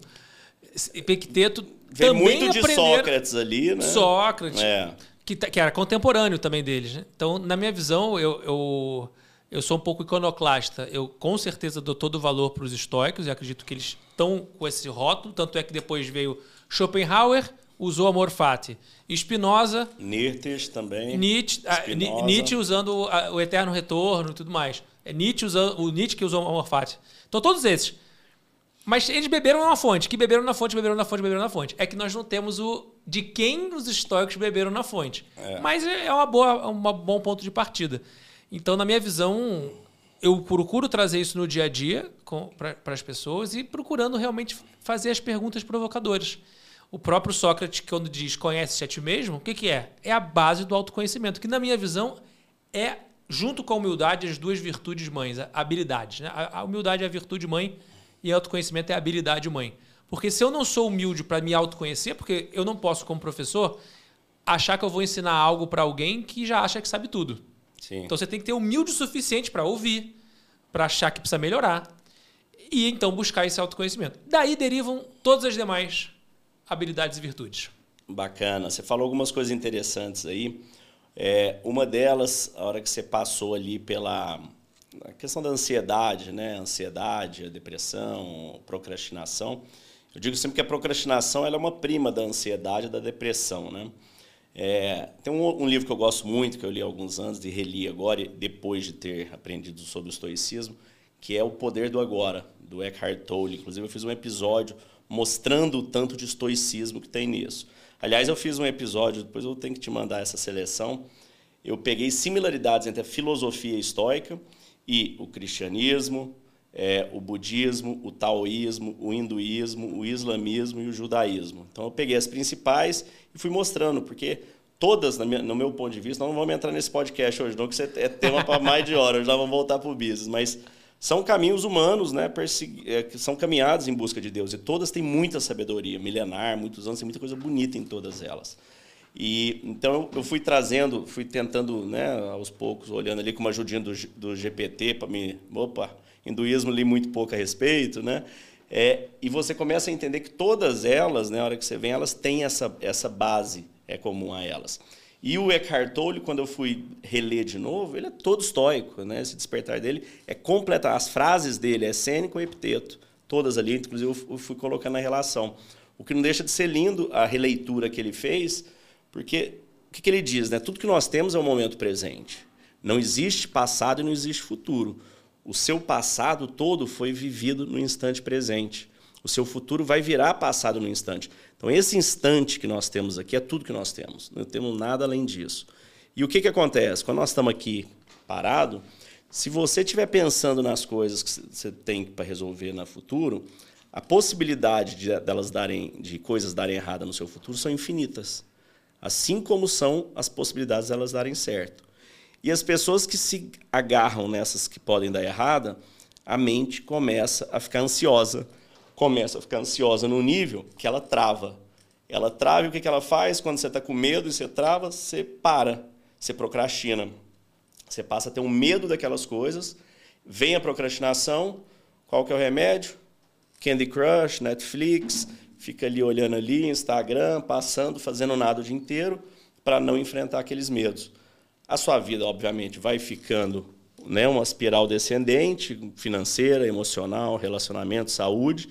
Speaker 2: Epicteto.
Speaker 1: Vem
Speaker 2: também
Speaker 1: muito de Sócrates ali, né?
Speaker 2: Sócrates. É. Que, que era contemporâneo também deles. Né? Então, na minha visão, eu, eu, eu sou um pouco iconoclasta. Eu com certeza dou todo o valor para os estoicos e acredito que eles estão com esse rótulo. Tanto é que depois veio Schopenhauer usou amor fati. Spinoza.
Speaker 1: Nietzsche também.
Speaker 2: Nietzsche, ah, Nietzsche usando o eterno retorno e tudo mais. É Nietzsche usando, o Nietzsche que usou amor fati. Então, todos esses. Mas eles beberam na fonte. Que beberam na fonte, beberam na fonte, beberam na fonte. É que nós não temos o de quem os estoicos beberam na fonte. É. Mas é uma boa, um bom ponto de partida. Então, na minha visão, eu procuro trazer isso no dia a dia para as pessoas e procurando realmente fazer as perguntas provocadoras. O próprio Sócrates, quando diz conhece-se a ti mesmo, o que, que é? É a base do autoconhecimento, que na minha visão é, junto com a humildade, as duas virtudes mães, habilidades. Né? A humildade é a virtude mãe e autoconhecimento é a habilidade mãe. Porque se eu não sou humilde para me autoconhecer, porque eu não posso, como professor, achar que eu vou ensinar algo para alguém que já acha que sabe tudo. Sim. Então você tem que ter humilde o suficiente para ouvir, para achar que precisa melhorar e então buscar esse autoconhecimento. Daí derivam todas as demais habilidades e virtudes.
Speaker 1: Bacana. Você falou algumas coisas interessantes aí. É, uma delas, a hora que você passou ali pela a questão da ansiedade, né? Ansiedade, depressão, procrastinação. Eu digo sempre que a procrastinação é uma prima da ansiedade da depressão, né? É, tem um, um, livro que eu gosto muito, que eu li há alguns anos e reli agora, depois de ter aprendido sobre o estoicismo, que é O Poder do Agora, do Eckhart Tolle. Inclusive, eu fiz um episódio mostrando o tanto de estoicismo que tem nisso. Aliás, eu fiz um episódio, depois eu tenho que te mandar essa seleção. Eu peguei similaridades entre a filosofia estoica e o cristianismo, é, o budismo, o taoísmo, o hinduísmo, o islamismo e o judaísmo. Então eu peguei as principais e fui mostrando, porque todas, no meu ponto de vista, não vamos entrar nesse podcast hoje, não, que você é tema para mais de hora, já vamos voltar para o business, mas são caminhos humanos, né, é, que são caminhadas em busca de Deus, e todas têm muita sabedoria, milenar, muitos anos, tem muita coisa bonita em todas elas. E então eu fui trazendo, fui tentando, né, aos poucos, olhando ali com uma ajudinha do, do GPT para me, opa, hinduísmo li muito pouco a respeito, né? É, e você começa a entender que todas elas, né, na hora que você vem, elas têm essa essa base é comum a elas. E o Eckhart Tolle, quando eu fui reler de novo, ele é todo estoico, né? Esse despertar dele é completa, as frases dele é cênico e epiteto, todas ali, inclusive eu fui colocando na relação. O que não deixa de ser lindo a releitura que ele fez, porque o que, que ele diz? Né? Tudo que nós temos é o momento presente. Não existe passado e não existe futuro. O seu passado todo foi vivido no instante presente. O seu futuro vai virar passado no instante. Então, esse instante que nós temos aqui é tudo que nós temos. Não temos nada além disso. E o que, que acontece? Quando nós estamos aqui parado, se você estiver pensando nas coisas que você tem para resolver no futuro, a possibilidade de delas darem, de coisas darem errada no seu futuro são infinitas. Assim como são as possibilidades delas darem certo. E as pessoas que se agarram nessas que podem dar errada, a mente começa a ficar ansiosa, começa a ficar ansiosa no nível que ela trava. Ela trava e o que ela faz? Quando você está com medo e você trava, você para, você procrastina. Você passa a ter um medo daquelas coisas, vem a procrastinação, qual que é o remédio? Candy Crush, Netflix, fica ali olhando ali, Instagram, passando, fazendo nada o dia inteiro para não enfrentar aqueles medos. A sua vida, obviamente, vai ficando né, uma espiral descendente, financeira, emocional, relacionamento, saúde.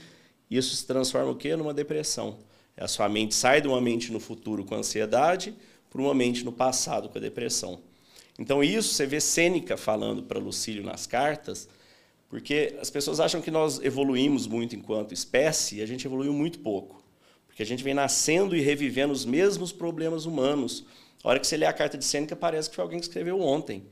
Speaker 1: Isso se transforma o quê? Numa depressão. A sua mente sai de uma mente no futuro com ansiedade para uma mente no passado com a depressão. Então isso você vê Sêneca falando para Lucílio nas cartas, porque as pessoas acham que nós evoluímos muito enquanto espécie e a gente evoluiu muito pouco. Porque a gente vem nascendo e revivendo os mesmos problemas humanos. A hora que você lê a carta de Sêneca, parece que foi alguém que escreveu ontem.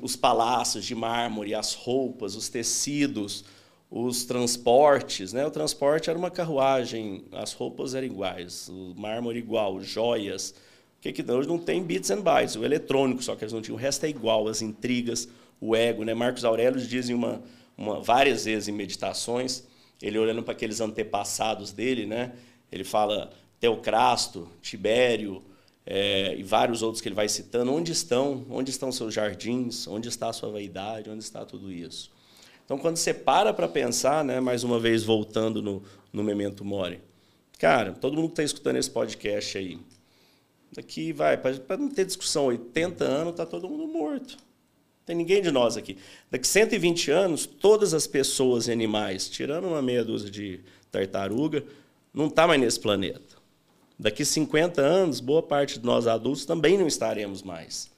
Speaker 1: Os palácios de mármore, as roupas, os tecidos, os transportes. Né? O transporte era uma carruagem, as roupas eram iguais, o mármore igual, joias. O que, que hoje não tem bits and bytes, o eletrônico, só que eles não tinham. O resto é igual, as intrigas, o ego. Né? Marcos Aurélio diz uma, uma, várias vezes em meditações, ele olhando para aqueles antepassados dele, né? ele fala Teocrasto, Tibério é, e vários outros que ele vai citando, onde estão? Onde estão seus jardins? Onde está a sua vaidade? Onde está tudo isso? Então, quando você para para pensar, né, mais uma vez voltando no, no Memento Mori, cara, todo mundo que está escutando esse podcast aí, daqui vai, para não ter discussão, 80 anos está todo mundo morto tem ninguém de nós aqui. Daqui 120 anos, todas as pessoas e animais, tirando uma meia dúzia de tartaruga, não está mais nesse planeta. Daqui 50 anos, boa parte de nós adultos também não estaremos mais.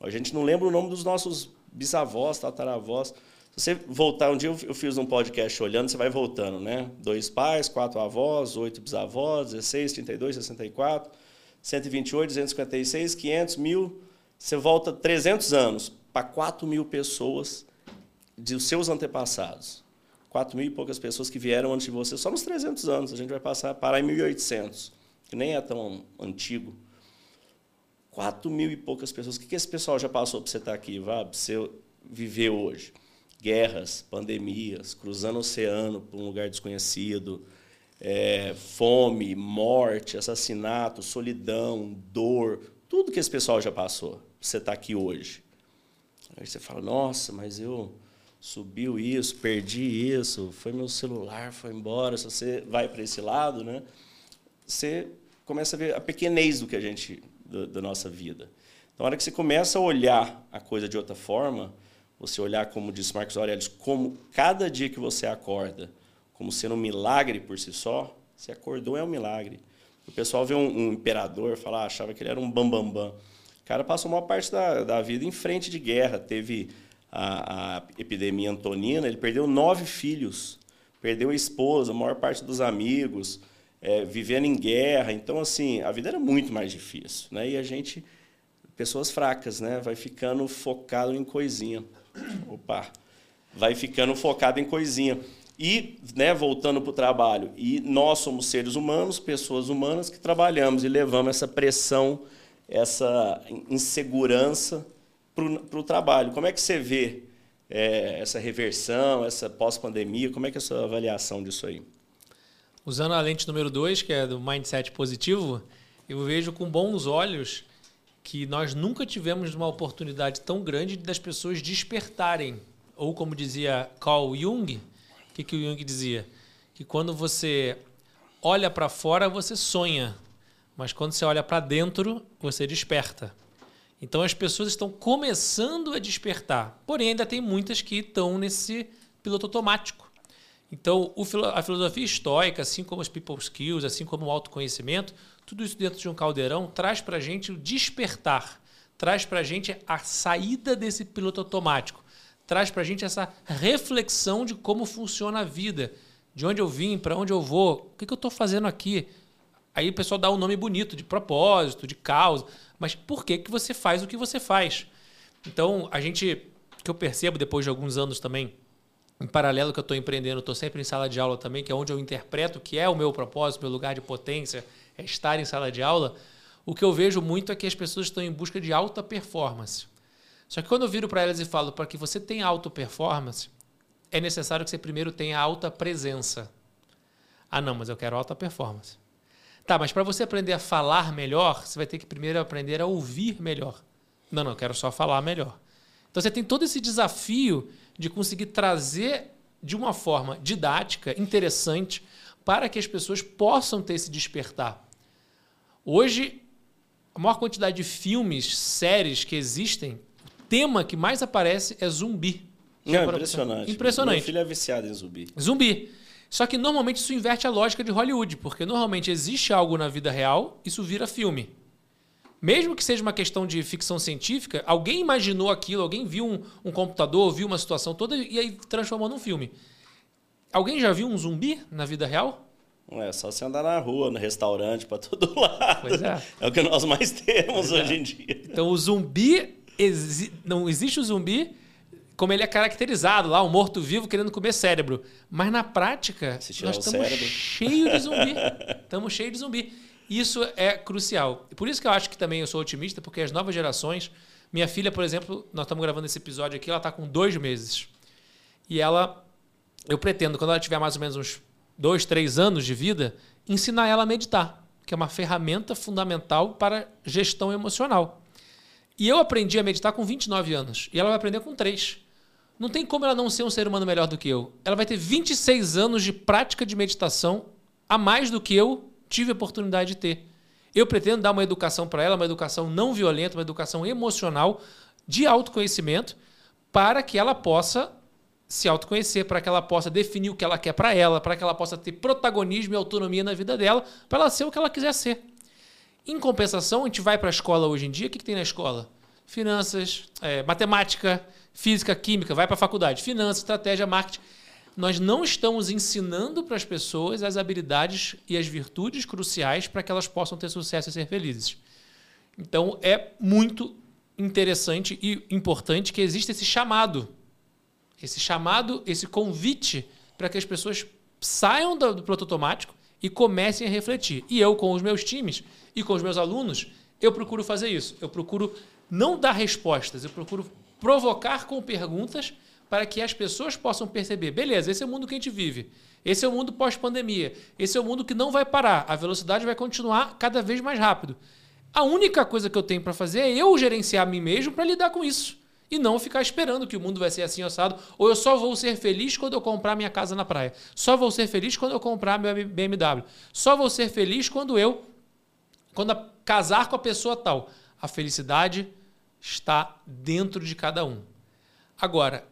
Speaker 1: A gente não lembra o nome dos nossos bisavós, tataravós. Se você voltar, um dia eu fiz um podcast olhando, você vai voltando, né? Dois pais, quatro avós, oito bisavós, 16, 32, 64, 128, 256, 500, mil. Você volta 300 anos para 4 mil pessoas de seus antepassados. 4 mil e poucas pessoas que vieram antes de você, só nos 300 anos. A gente vai passar parar em 1800, que nem é tão antigo. 4 mil e poucas pessoas. O que esse pessoal já passou para você estar aqui, para você viver hoje? Guerras, pandemias, cruzando o oceano para um lugar desconhecido, é, fome, morte, assassinato, solidão, dor, tudo que esse pessoal já passou você estar aqui hoje. Aí você fala, nossa, mas eu subiu isso, perdi isso, foi meu celular, foi embora. Se você vai para esse lado, né, você começa a ver a pequenez do que a gente da, da nossa vida. Então, na hora que você começa a olhar a coisa de outra forma, você olhar, como disse Marcos Aurelius, como cada dia que você acorda, como sendo um milagre por si só, você acordou é um milagre. O pessoal vê um, um imperador, fala, ah, achava que ele era um bambambam. Bam, bam. O cara passou uma parte da, da vida em frente de guerra. Teve a, a epidemia antonina, ele perdeu nove filhos, perdeu a esposa, a maior parte dos amigos, é, vivendo em guerra. Então, assim, a vida era muito mais difícil. Né? E a gente pessoas fracas, né? Vai ficando focado em coisinha. Opa! Vai ficando focado em coisinha. E, né, voltando para o trabalho, e nós somos seres humanos, pessoas humanas que trabalhamos e levamos essa pressão, essa insegurança para o trabalho. Como é que você vê é, essa reversão, essa pós-pandemia? Como é que é a sua avaliação disso aí?
Speaker 2: Usando a lente número 2, que é do mindset positivo, eu vejo com bons olhos que nós nunca tivemos uma oportunidade tão grande das pessoas despertarem. Ou como dizia Carl Jung, o que, que o Jung dizia? Que quando você olha para fora, você sonha, mas quando você olha para dentro, você desperta. Então as pessoas estão começando a despertar, porém ainda tem muitas que estão nesse piloto automático. Então a filosofia estoica, assim como os people skills, assim como o autoconhecimento, tudo isso dentro de um caldeirão traz para a gente o despertar, traz para a gente a saída desse piloto automático, traz para a gente essa reflexão de como funciona a vida, de onde eu vim, para onde eu vou, o que, que eu estou fazendo aqui. Aí o pessoal dá um nome bonito de propósito, de causa, mas por que, que você faz o que você faz? Então, a gente, que eu percebo depois de alguns anos também, em paralelo que eu estou empreendendo, estou sempre em sala de aula também, que é onde eu interpreto que é o meu propósito, meu lugar de potência, é estar em sala de aula, o que eu vejo muito é que as pessoas estão em busca de alta performance. Só que quando eu viro para elas e falo, para que você tenha alta performance, é necessário que você primeiro tenha alta presença. Ah, não, mas eu quero alta performance. Tá, mas para você aprender a falar melhor, você vai ter que primeiro aprender a ouvir melhor. Não, não, eu quero só falar melhor. Então você tem todo esse desafio de conseguir trazer de uma forma didática, interessante, para que as pessoas possam ter esse despertar. Hoje, a maior quantidade de filmes, séries que existem, o tema que mais aparece é zumbi.
Speaker 1: Não, impressionante.
Speaker 2: Impressionante. Meu
Speaker 1: filho é viciado em zumbi.
Speaker 2: Zumbi. Só que normalmente isso inverte a lógica de Hollywood, porque normalmente existe algo na vida real, isso vira filme. Mesmo que seja uma questão de ficção científica, alguém imaginou aquilo, alguém viu um, um computador, viu uma situação toda e aí transformou num filme. Alguém já viu um zumbi na vida real?
Speaker 1: É só você andar na rua, no restaurante, para todo lado.
Speaker 2: Pois é.
Speaker 1: É o que nós mais temos
Speaker 2: pois
Speaker 1: hoje
Speaker 2: é.
Speaker 1: em dia.
Speaker 2: Então o zumbi. Exi... Não existe o zumbi como ele é caracterizado lá, um morto-vivo querendo comer cérebro. Mas na prática, nós estamos cheios de zumbi. estamos cheios de zumbi. Isso é crucial. Por isso que eu acho que também eu sou otimista, porque as novas gerações. Minha filha, por exemplo, nós estamos gravando esse episódio aqui, ela está com dois meses. E ela eu pretendo, quando ela tiver mais ou menos uns dois, três anos de vida, ensinar ela a meditar, que é uma ferramenta fundamental para gestão emocional. E eu aprendi a meditar com 29 anos, e ela vai aprender com 3. Não tem como ela não ser um ser humano melhor do que eu. Ela vai ter 26 anos de prática de meditação a mais do que eu tive a oportunidade de ter. Eu pretendo dar uma educação para ela, uma educação não violenta, uma educação emocional, de autoconhecimento, para que ela possa se autoconhecer, para que ela possa definir o que ela quer para ela, para que ela possa ter protagonismo e autonomia na vida dela, para ela ser o que ela quiser ser. Em compensação, a gente vai para a escola hoje em dia, o que, que tem na escola? Finanças, é, matemática, física, química, vai para a faculdade. Finanças, estratégia, marketing. Nós não estamos ensinando para as pessoas as habilidades e as virtudes cruciais para que elas possam ter sucesso e ser felizes. Então, é muito interessante e importante que exista esse chamado esse chamado, esse convite para que as pessoas saiam do, do piloto automático e comecem a refletir. E eu, com os meus times e com os meus alunos, eu procuro fazer isso. Eu procuro não dar respostas, eu procuro provocar com perguntas para que as pessoas possam perceber: beleza, esse é o mundo que a gente vive. Esse é o mundo pós-pandemia. Esse é o mundo que não vai parar. A velocidade vai continuar cada vez mais rápido. A única coisa que eu tenho para fazer é eu gerenciar a mim mesmo para lidar com isso e não ficar esperando que o mundo vai ser assim assado, ou eu só vou ser feliz quando eu comprar minha casa na praia. Só vou ser feliz quando eu comprar meu BMW. Só vou ser feliz quando eu quando casar com a pessoa tal. A felicidade está dentro de cada um. Agora,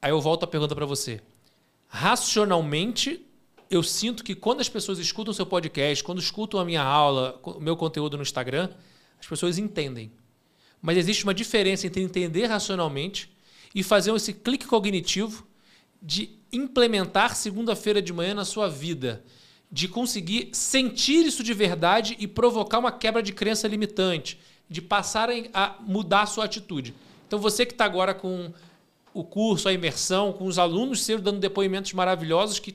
Speaker 2: aí eu volto a pergunta para você. Racionalmente, eu sinto que quando as pessoas escutam o seu podcast, quando escutam a minha aula, o meu conteúdo no Instagram, as pessoas entendem. Mas existe uma diferença entre entender racionalmente e fazer esse clique cognitivo de implementar segunda-feira de manhã na sua vida, de conseguir sentir isso de verdade e provocar uma quebra de crença limitante, de passarem a mudar a sua atitude. Então você que está agora com o curso, a imersão, com os alunos seus dando depoimentos maravilhosos que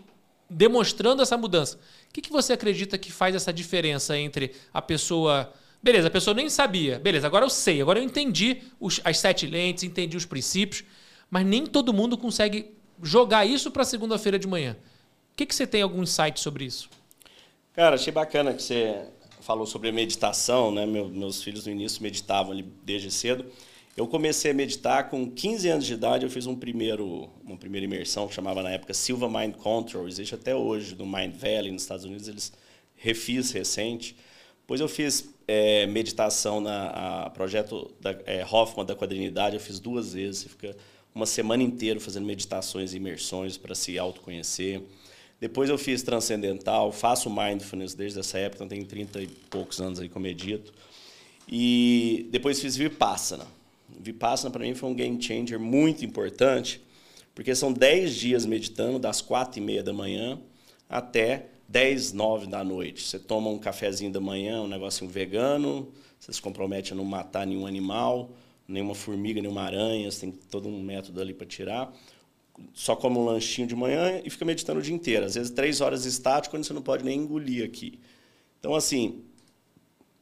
Speaker 2: demonstrando essa mudança. O que, que você acredita que faz essa diferença entre a pessoa Beleza, a pessoa nem sabia. Beleza, agora eu sei, agora eu entendi os, as sete lentes, entendi os princípios, mas nem todo mundo consegue jogar isso para segunda-feira de manhã. O que, que você tem algum insight sobre isso?
Speaker 1: Cara, achei bacana que você falou sobre meditação, né? Meu, meus filhos no início meditavam ali desde cedo. Eu comecei a meditar com 15 anos de idade, eu fiz um primeiro, uma primeira imersão que chamava na época Silva Mind Control, existe até hoje, no Mind Valley, nos Estados Unidos, eles refis recente. Depois eu fiz é, meditação na projeto da, é, Hoffman da quadrinidade, eu fiz duas vezes. Você fica uma semana inteira fazendo meditações e imersões para se autoconhecer. Depois eu fiz transcendental, faço mindfulness desde essa época, então tenho 30 e poucos anos aí eu medito. E depois fiz Vipassana. Vipassana para mim foi um game changer muito importante, porque são 10 dias meditando, das 4 e meia da manhã até 10, 9 da noite. Você toma um cafezinho da manhã, um negocinho vegano, você se compromete a não matar nenhum animal, nenhuma formiga, nenhuma aranha, você tem todo um método ali para tirar. Só come um lanchinho de manhã e fica meditando o dia inteiro. Às vezes, três horas estático, quando você não pode nem engolir aqui. Então, assim,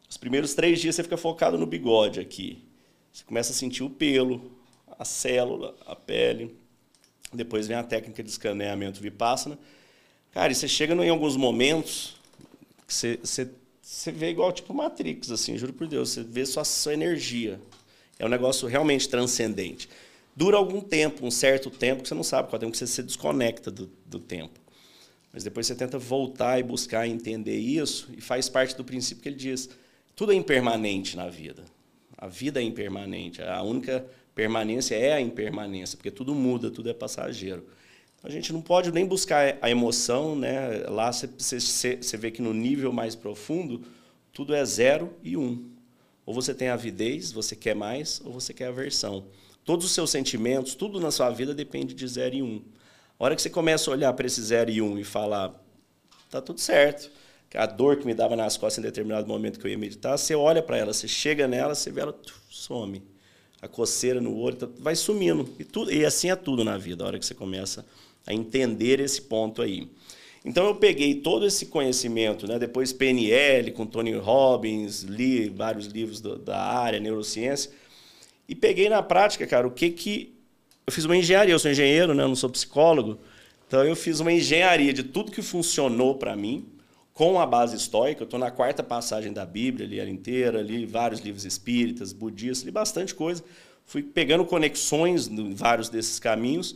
Speaker 1: os primeiros três dias você fica focado no bigode aqui. Você começa a sentir o pelo, a célula, a pele. Depois vem a técnica de escaneamento vipassana, Cara, e você chega em alguns momentos que você, você, você vê igual tipo Matrix, assim, juro por Deus, você vê sua, sua energia. É um negócio realmente transcendente. Dura algum tempo, um certo tempo, que você não sabe qual tempo que você se desconecta do, do tempo. Mas depois você tenta voltar e buscar entender isso, e faz parte do princípio que ele diz: tudo é impermanente na vida. A vida é impermanente. A única permanência é a impermanência, porque tudo muda, tudo é passageiro. A gente não pode nem buscar a emoção, né? Lá você vê que no nível mais profundo tudo é zero e um. Ou você tem avidez, você quer mais, ou você quer aversão. Todos os seus sentimentos, tudo na sua vida depende de zero e um. A hora que você começa a olhar para esse zero e um e falar, tá tudo certo. A dor que me dava nas costas em determinado momento que eu ia meditar, você olha para ela, você chega nela, você vê ela, some. A coceira no olho, tá, vai sumindo. E, tudo, e assim é tudo na vida, a hora que você começa a entender esse ponto aí. Então eu peguei todo esse conhecimento, né? depois PNL com Tony Robbins, li vários livros do, da área, neurociência, e peguei na prática, cara, o que que eu fiz uma engenharia, eu sou engenheiro, né? Eu não sou psicólogo, então eu fiz uma engenharia de tudo que funcionou para mim com a base estoica. Eu estou na quarta passagem da Bíblia, li ela inteira, li vários livros espíritas, budistas, li bastante coisa. Fui pegando conexões em vários desses caminhos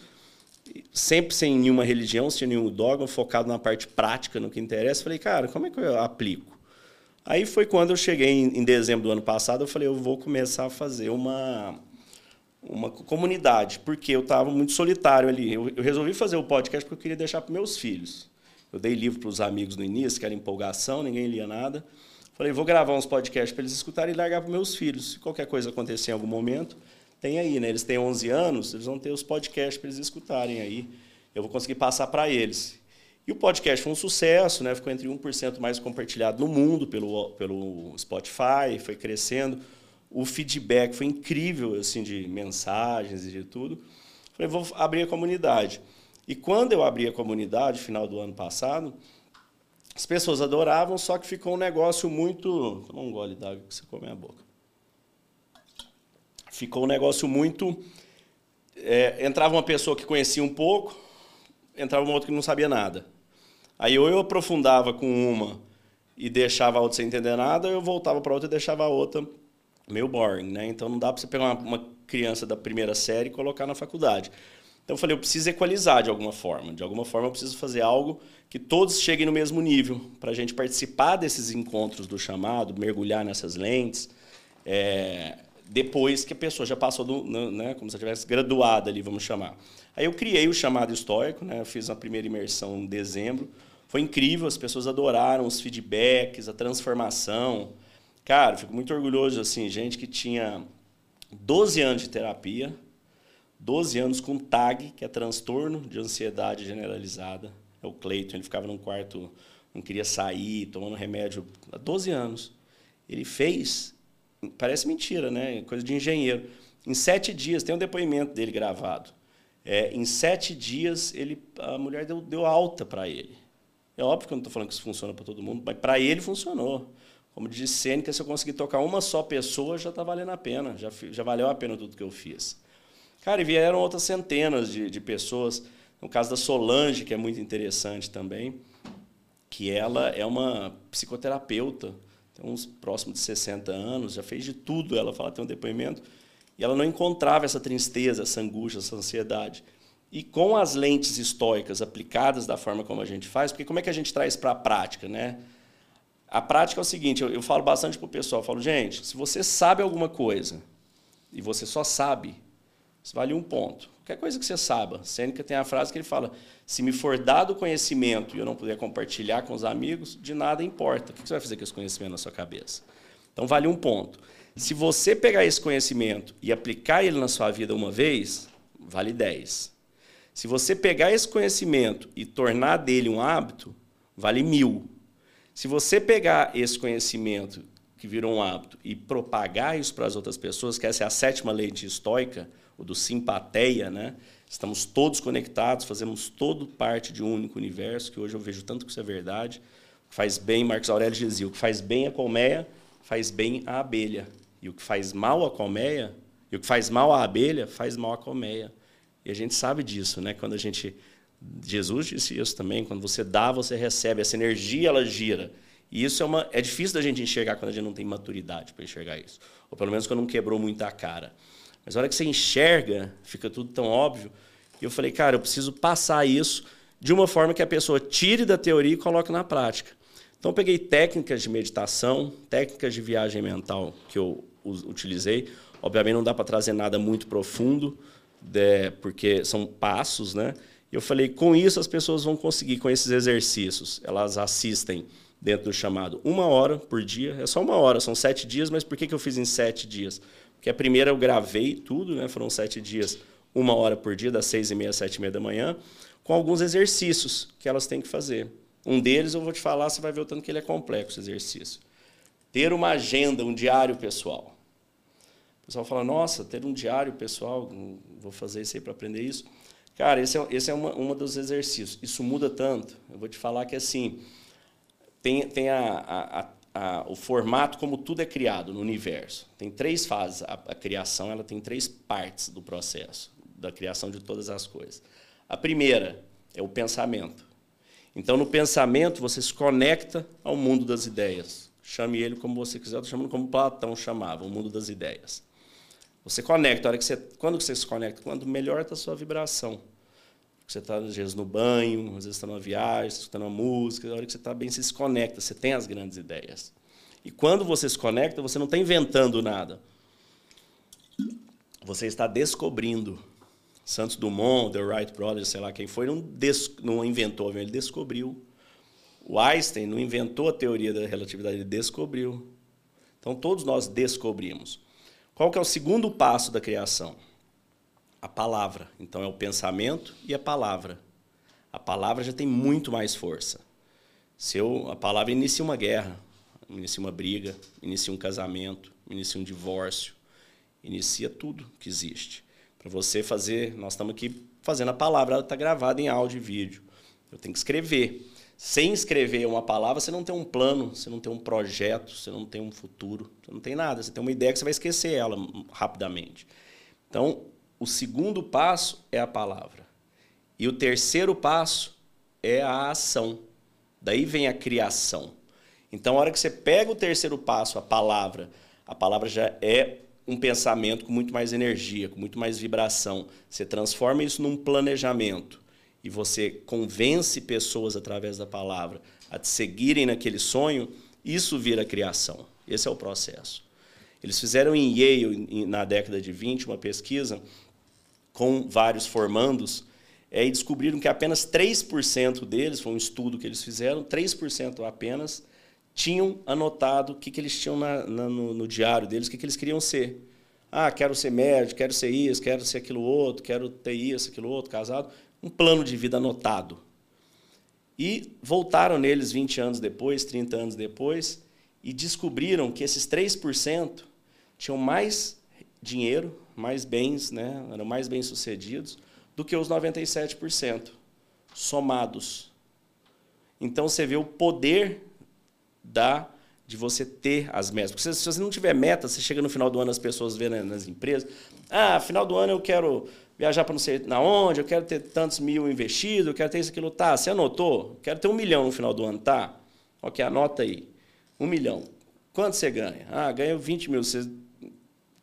Speaker 1: sempre sem nenhuma religião, sem nenhum dogma, focado na parte prática, no que interessa. Falei, cara, como é que eu aplico? Aí foi quando eu cheguei em, dezembro do ano passado, eu falei, eu vou começar a fazer uma, uma comunidade, porque eu estava muito solitário ali. Eu, eu, resolvi fazer o podcast porque eu queria deixar para meus filhos. Eu dei livro para os amigos no início, que era empolgação, ninguém lia nada. Falei, vou gravar uns podcasts para eles escutarem e largar para meus filhos. Se qualquer coisa acontecer em algum momento, tem aí, né? Eles têm 11 anos, eles vão ter os podcasts para eles escutarem aí. Eu vou conseguir passar para eles. E o podcast foi um sucesso, né? Ficou entre 1% mais compartilhado no mundo pelo, pelo Spotify, foi crescendo. O feedback foi incrível, assim, de mensagens e de tudo. Falei, vou abrir a comunidade. E quando eu abri a comunidade, final do ano passado, as pessoas adoravam, só que ficou um negócio muito. Toma um gole d'água que você come a boca ficou um negócio muito. É, entrava uma pessoa que conhecia um pouco, entrava uma outra que não sabia nada. Aí ou eu aprofundava com uma e deixava a outra sem entender nada, ou eu voltava para outra e deixava a outra meio boring, né? Então não dá para você pegar uma, uma, criança da primeira série e colocar na faculdade. Então eu falei, eu preciso equalizar de alguma forma. De alguma forma eu preciso fazer algo que todos cheguem no mesmo nível, para a gente participar desses encontros do chamado, mergulhar nessas lentes. É, depois que a pessoa já passou, do, né, como se tivesse graduada ali, vamos chamar. Aí eu criei o chamado histórico, né, fiz a primeira imersão em dezembro. Foi incrível, as pessoas adoraram os feedbacks, a transformação. Cara, fico muito orgulhoso, assim, gente que tinha 12 anos de terapia, 12 anos com TAG, que é transtorno de ansiedade generalizada. É o Cleiton, ele ficava num quarto, não queria sair, tomando remédio há 12 anos. Ele fez parece mentira, né? Coisa de engenheiro. Em sete dias, tem um depoimento dele gravado. É, em sete dias, ele, a mulher deu, deu alta para ele. É óbvio que eu não estou falando que isso funciona para todo mundo, mas para ele funcionou. Como disse Sêneca, se eu conseguir tocar uma só pessoa, já está valendo a pena, já, já valeu a pena tudo que eu fiz. Cara, e vieram outras centenas de, de pessoas. No caso da Solange, que é muito interessante também, que ela é uma psicoterapeuta, tem uns próximos de 60 anos, já fez de tudo. Ela fala, tem um depoimento, e ela não encontrava essa tristeza, essa angústia, essa ansiedade. E com as lentes estoicas aplicadas da forma como a gente faz, porque como é que a gente traz para a prática, né? A prática é o seguinte, eu, eu falo bastante para o pessoal, falo, gente, se você sabe alguma coisa e você só sabe, isso vale um ponto. Qualquer coisa que você saiba. Sêneca tem a frase que ele fala: se me for dado conhecimento e eu não puder compartilhar com os amigos, de nada importa. O que você vai fazer com esse conhecimento na sua cabeça? Então, vale um ponto. Se você pegar esse conhecimento e aplicar ele na sua vida uma vez, vale 10. Se você pegar esse conhecimento e tornar dele um hábito, vale mil. Se você pegar esse conhecimento que virou um hábito e propagar isso para as outras pessoas, que essa é a sétima lei de estoica, o do simpatia, né? Estamos todos conectados, fazemos todo parte de um único universo, que hoje eu vejo tanto que isso é verdade. Faz bem, Marcos Aurélio dizia, o que faz bem a colmeia, faz bem a abelha. E o que faz mal à colmeia, e o que faz mal à abelha, faz mal à colmeia. E a gente sabe disso, né? Quando a gente Jesus disse isso também, quando você dá, você recebe, essa energia ela gira. E isso é uma é difícil da gente enxergar quando a gente não tem maturidade para enxergar isso, ou pelo menos quando não quebrou muito a cara. Mas a hora que você enxerga, fica tudo tão óbvio. E eu falei, cara, eu preciso passar isso de uma forma que a pessoa tire da teoria e coloque na prática. Então, eu peguei técnicas de meditação, técnicas de viagem mental que eu utilizei. Obviamente, não dá para trazer nada muito profundo, né, porque são passos, né? Eu falei, com isso as pessoas vão conseguir, com esses exercícios, elas assistem dentro do chamado uma hora por dia. É só uma hora, são sete dias, mas por que, que eu fiz em sete dias? Porque a primeira eu gravei tudo, né? Foram sete dias, uma hora por dia, das seis e meia às sete e meia da manhã, com alguns exercícios que elas têm que fazer. Um deles eu vou te falar, você vai ver o tanto que ele é complexo, esse exercício. Ter uma agenda, um diário pessoal. O pessoal fala, nossa, ter um diário pessoal, vou fazer isso aí para aprender isso. Cara, esse é, esse é uma, uma dos exercícios. Isso muda tanto. Eu vou te falar que, assim, tem, tem a, a, a, o formato como tudo é criado no universo. Tem três fases. A, a criação ela tem três partes do processo da criação de todas as coisas. A primeira é o pensamento. Então, no pensamento, você se conecta ao mundo das ideias. Chame ele como você quiser, estou chamando como Platão chamava, o mundo das ideias. Você conecta, a hora que você, quando você se conecta? Quando melhor está a sua vibração. Você está, às vezes, no banho, às vezes está numa viagem, escutando uma música, a hora que você está bem, você se conecta, você tem as grandes ideias. E quando você se conecta, você não está inventando nada. Você está descobrindo. Santos Dumont, The Wright Brothers, sei lá quem foi, não, não inventou, ele descobriu. O Einstein não inventou a teoria da relatividade, ele descobriu. Então, todos nós descobrimos. Qual que é o segundo passo da criação? A palavra. Então é o pensamento e a palavra. A palavra já tem muito mais força. Se eu, a palavra inicia uma guerra, inicia uma briga, inicia um casamento, inicia um divórcio, inicia tudo que existe. Para você fazer, nós estamos aqui fazendo a palavra, ela está gravada em áudio e vídeo. Eu tenho que escrever. Sem escrever uma palavra, você não tem um plano, você não tem um projeto, você não tem um futuro, você não tem nada. Você tem uma ideia que você vai esquecer ela rapidamente. Então, o segundo passo é a palavra. E o terceiro passo é a ação. Daí vem a criação. Então, a hora que você pega o terceiro passo, a palavra, a palavra já é um pensamento com muito mais energia, com muito mais vibração. Você transforma isso num planejamento e você convence pessoas através da palavra a te seguirem naquele sonho, isso vira criação. Esse é o processo. Eles fizeram em Yale, na década de 20, uma pesquisa com vários formandos, é, e descobriram que apenas 3% deles, foi um estudo que eles fizeram, 3% apenas, tinham anotado o que, que eles tinham na, na, no, no, diário deles, o que, que eles queriam ser. Ah, quero ser médico, quero ser isso, quero ser aquilo outro, quero ter isso, aquilo outro, casado. Um plano de vida anotado. E voltaram neles 20 anos depois, 30 anos depois, e descobriram que esses 3% tinham mais dinheiro, mais bens, né, eram mais bem-sucedidos do que os 97% somados. Então você vê o poder da de você ter as metas. Porque se, você não tiver meta, você chega no final do ano as pessoas vendo nas empresas, ah, final do ano eu quero viajar para não sei na onde, eu quero ter tantos mil investidos, eu quero ter isso, aquilo. Tá, você anotou? Quero ter um milhão no final do ano, tá? Ok, anota aí. Um milhão. Quanto você ganha? Ah, ganho 20 mil. Você,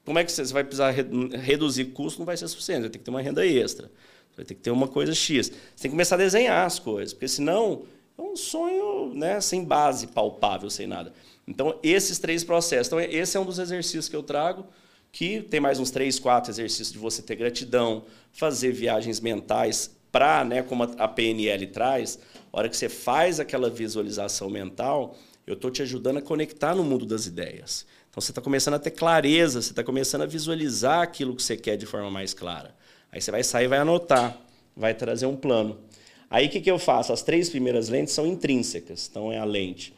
Speaker 1: como é que você, vai precisar reduzir custo? Não vai ser suficiente, vai ter que ter uma renda extra. Vai ter que ter uma coisa X. Você tem que começar a desenhar as coisas, porque senão é um sonho né, sem base palpável, sem nada. Então, esses três processos. Então, esse é um dos exercícios que eu trago, que tem mais uns três, quatro exercícios de você ter gratidão, fazer viagens mentais para, né, como a PNL traz, a hora que você faz aquela visualização mental, eu estou te ajudando a conectar no mundo das ideias. Então, você está começando a ter clareza, você está começando a visualizar aquilo que você quer de forma mais clara. Aí você vai sair e vai anotar, vai trazer um plano. Aí o que, que eu faço? As três primeiras lentes são intrínsecas. Então é a lente.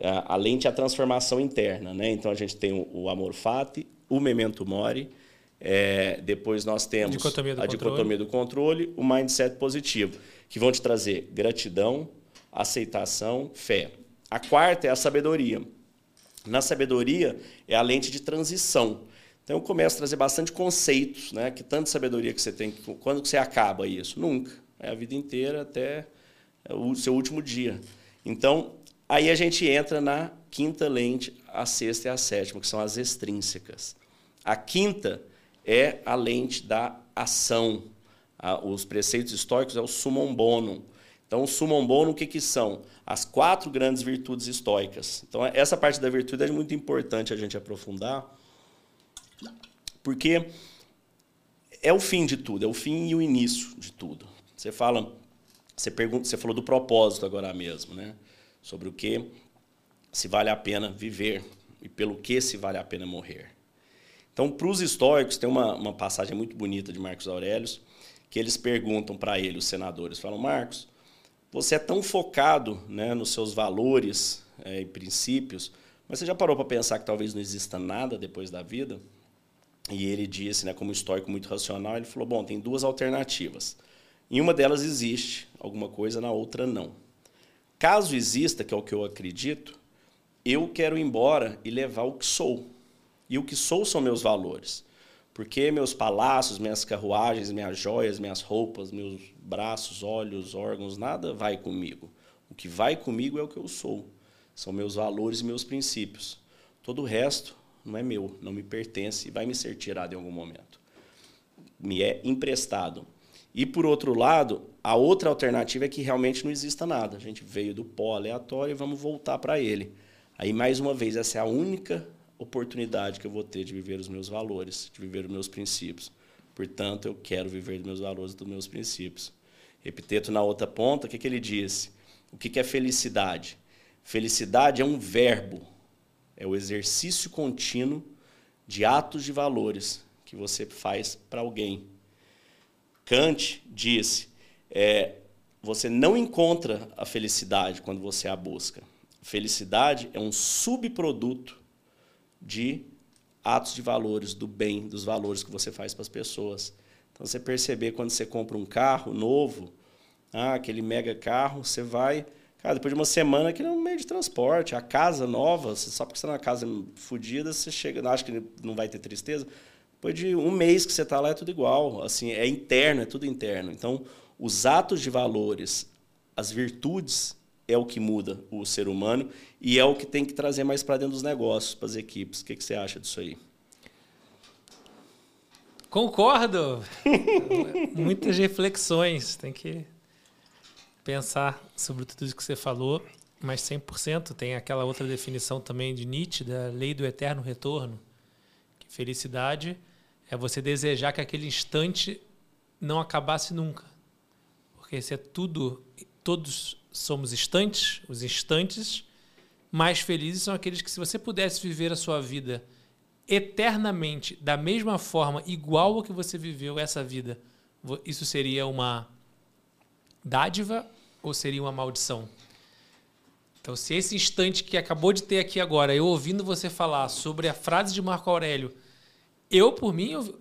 Speaker 1: A lente é a transformação interna. Né? Então a gente tem o amor fati, o memento mori. É, depois nós temos
Speaker 2: dicotomia
Speaker 1: a controle. dicotomia do controle, o mindset positivo, que vão te trazer gratidão, aceitação, fé. A quarta é a sabedoria. Na sabedoria é a lente de transição. Então eu começo a trazer bastante conceitos, né? Que tanta sabedoria que você tem, quando que você acaba isso? Nunca. É a vida inteira até o seu último dia. Então, aí a gente entra na quinta lente, a sexta e a sétima, que são as extrínsecas. A quinta é a lente da ação. Os preceitos históricos é o summum bonum. Então, o summum bonum, o que, que são? As quatro grandes virtudes estoicas. Então, essa parte da virtude é muito importante a gente aprofundar, porque é o fim de tudo, é o fim e o início de tudo. Você fala, você pergunta, você falou do propósito agora mesmo, né? Sobre o que se vale a pena viver e pelo que se vale a pena morrer. Então, para os históricos, tem uma, uma passagem muito bonita de Marcos Aurelius, que eles perguntam para ele, os senadores, falam, Marcos, você é tão focado né, nos seus valores é, e princípios, mas você já parou para pensar que talvez não exista nada depois da vida? E ele disse, né, como histórico muito racional, ele falou: bom, tem duas alternativas. Em uma delas existe alguma coisa, na outra não. Caso exista, que é o que eu acredito, eu quero ir embora e levar o que sou. E o que sou são meus valores. Porque meus palácios, minhas carruagens, minhas joias, minhas roupas, meus braços, olhos, órgãos, nada vai comigo. O que vai comigo é o que eu sou. São meus valores e meus princípios. Todo o resto não é meu, não me pertence e vai me ser tirado em algum momento. Me é emprestado. E, por outro lado, a outra alternativa é que realmente não exista nada. A gente veio do pó aleatório e vamos voltar para ele. Aí, mais uma vez, essa é a única oportunidade que eu vou ter de viver os meus valores, de viver os meus princípios. Portanto, eu quero viver dos meus valores e dos meus princípios. Epiteto, na outra ponta, o que, que ele disse? O que, que é felicidade? Felicidade é um verbo é o exercício contínuo de atos de valores que você faz para alguém. Kant disse: é, você não encontra a felicidade quando você a busca. Felicidade é um subproduto de atos de valores, do bem, dos valores que você faz para as pessoas. Então, você perceber quando você compra um carro novo, ah, aquele mega carro, você vai Cara, depois de uma semana que é um meio de transporte, a casa nova, só porque você está na casa fodida, você chega, não acha que não vai ter tristeza. Depois de um mês que você está lá é tudo igual, assim, é interno, é tudo interno. Então, os atos de valores, as virtudes é o que muda o ser humano e é o que tem que trazer mais para dentro dos negócios, para as equipes. O que, que você acha disso aí?
Speaker 2: Concordo. Muitas reflexões. Tem que pensar sobre tudo isso que você falou, mas 100% tem aquela outra definição também de Nietzsche, da lei do eterno retorno, que felicidade é você desejar que aquele instante não acabasse nunca. Porque se é tudo, todos somos instantes, os instantes mais felizes são aqueles que se você pudesse viver a sua vida eternamente da mesma forma, igual ao que você viveu essa vida, isso seria uma dádiva ou seria uma maldição? Então, se esse instante que acabou de ter aqui agora, eu ouvindo você falar sobre a frase de Marco Aurélio, eu, por mim, eu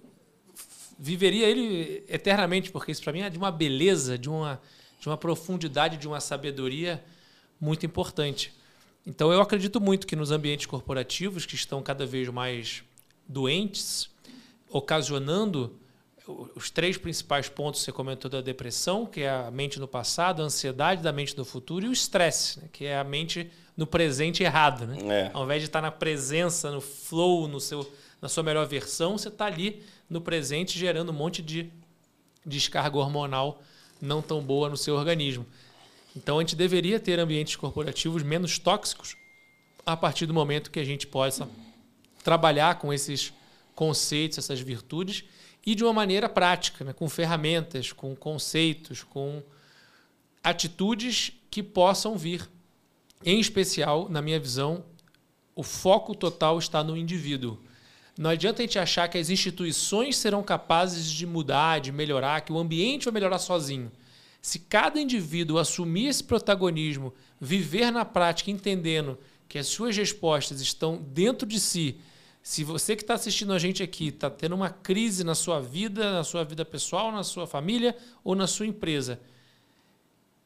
Speaker 2: viveria ele eternamente, porque isso para mim é de uma beleza, de uma, de uma profundidade, de uma sabedoria muito importante. Então, eu acredito muito que nos ambientes corporativos, que estão cada vez mais doentes, ocasionando os três principais pontos que você comentou da depressão, que é a mente no passado, a ansiedade da mente no futuro e o estresse, né? que é a mente no presente errado. Né? É. Ao invés de estar na presença, no flow, no seu, na sua melhor versão, você está ali no presente gerando um monte de descarga hormonal não tão boa no seu organismo. Então a gente deveria ter ambientes corporativos menos tóxicos a partir do momento que a gente possa trabalhar com esses conceitos, essas virtudes e de uma maneira prática, né? com ferramentas, com conceitos, com atitudes que possam vir. Em especial, na minha visão, o foco total está no indivíduo. Não adianta a gente achar que as instituições serão capazes de mudar, de melhorar, que o ambiente vai melhorar sozinho. Se cada indivíduo assumir esse protagonismo, viver na prática entendendo que as suas respostas estão dentro de si, se você que está assistindo a gente aqui está tendo uma crise na sua vida, na sua vida pessoal, na sua família ou na sua empresa,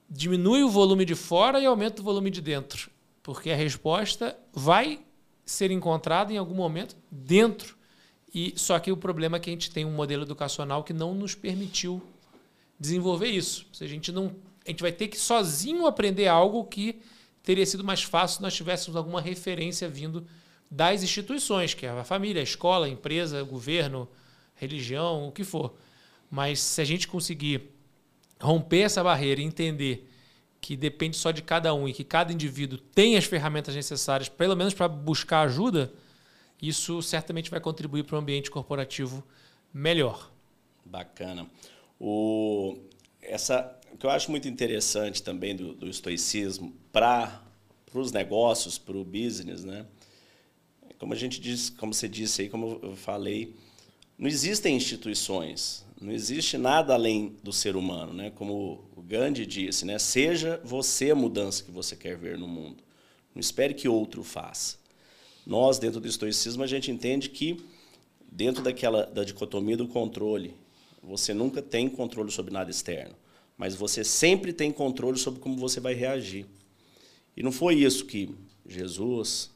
Speaker 2: diminui o volume de fora e aumenta o volume de dentro, porque a resposta vai ser encontrada em algum momento dentro. E só que o problema é que a gente tem um modelo educacional que não nos permitiu desenvolver isso. A gente não, a gente vai ter que sozinho aprender algo que teria sido mais fácil se nós tivéssemos alguma referência vindo das instituições, que é a família, a escola, a empresa, o governo, religião, o que for. Mas se a gente conseguir romper essa barreira e entender que depende só de cada um e que cada indivíduo tem as ferramentas necessárias, pelo menos para buscar ajuda, isso certamente vai contribuir para um ambiente corporativo melhor.
Speaker 1: Bacana. O, essa, o que eu acho muito interessante também do, do estoicismo para os negócios, para o business, né? como a gente disse, como você disse aí, como eu falei, não existem instituições, não existe nada além do ser humano, né? Como Gandhi disse, né? Seja você a mudança que você quer ver no mundo. Não espere que outro faça. Nós, dentro do estoicismo, a gente entende que dentro daquela da dicotomia do controle, você nunca tem controle sobre nada externo, mas você sempre tem controle sobre como você vai reagir. E não foi isso que Jesus,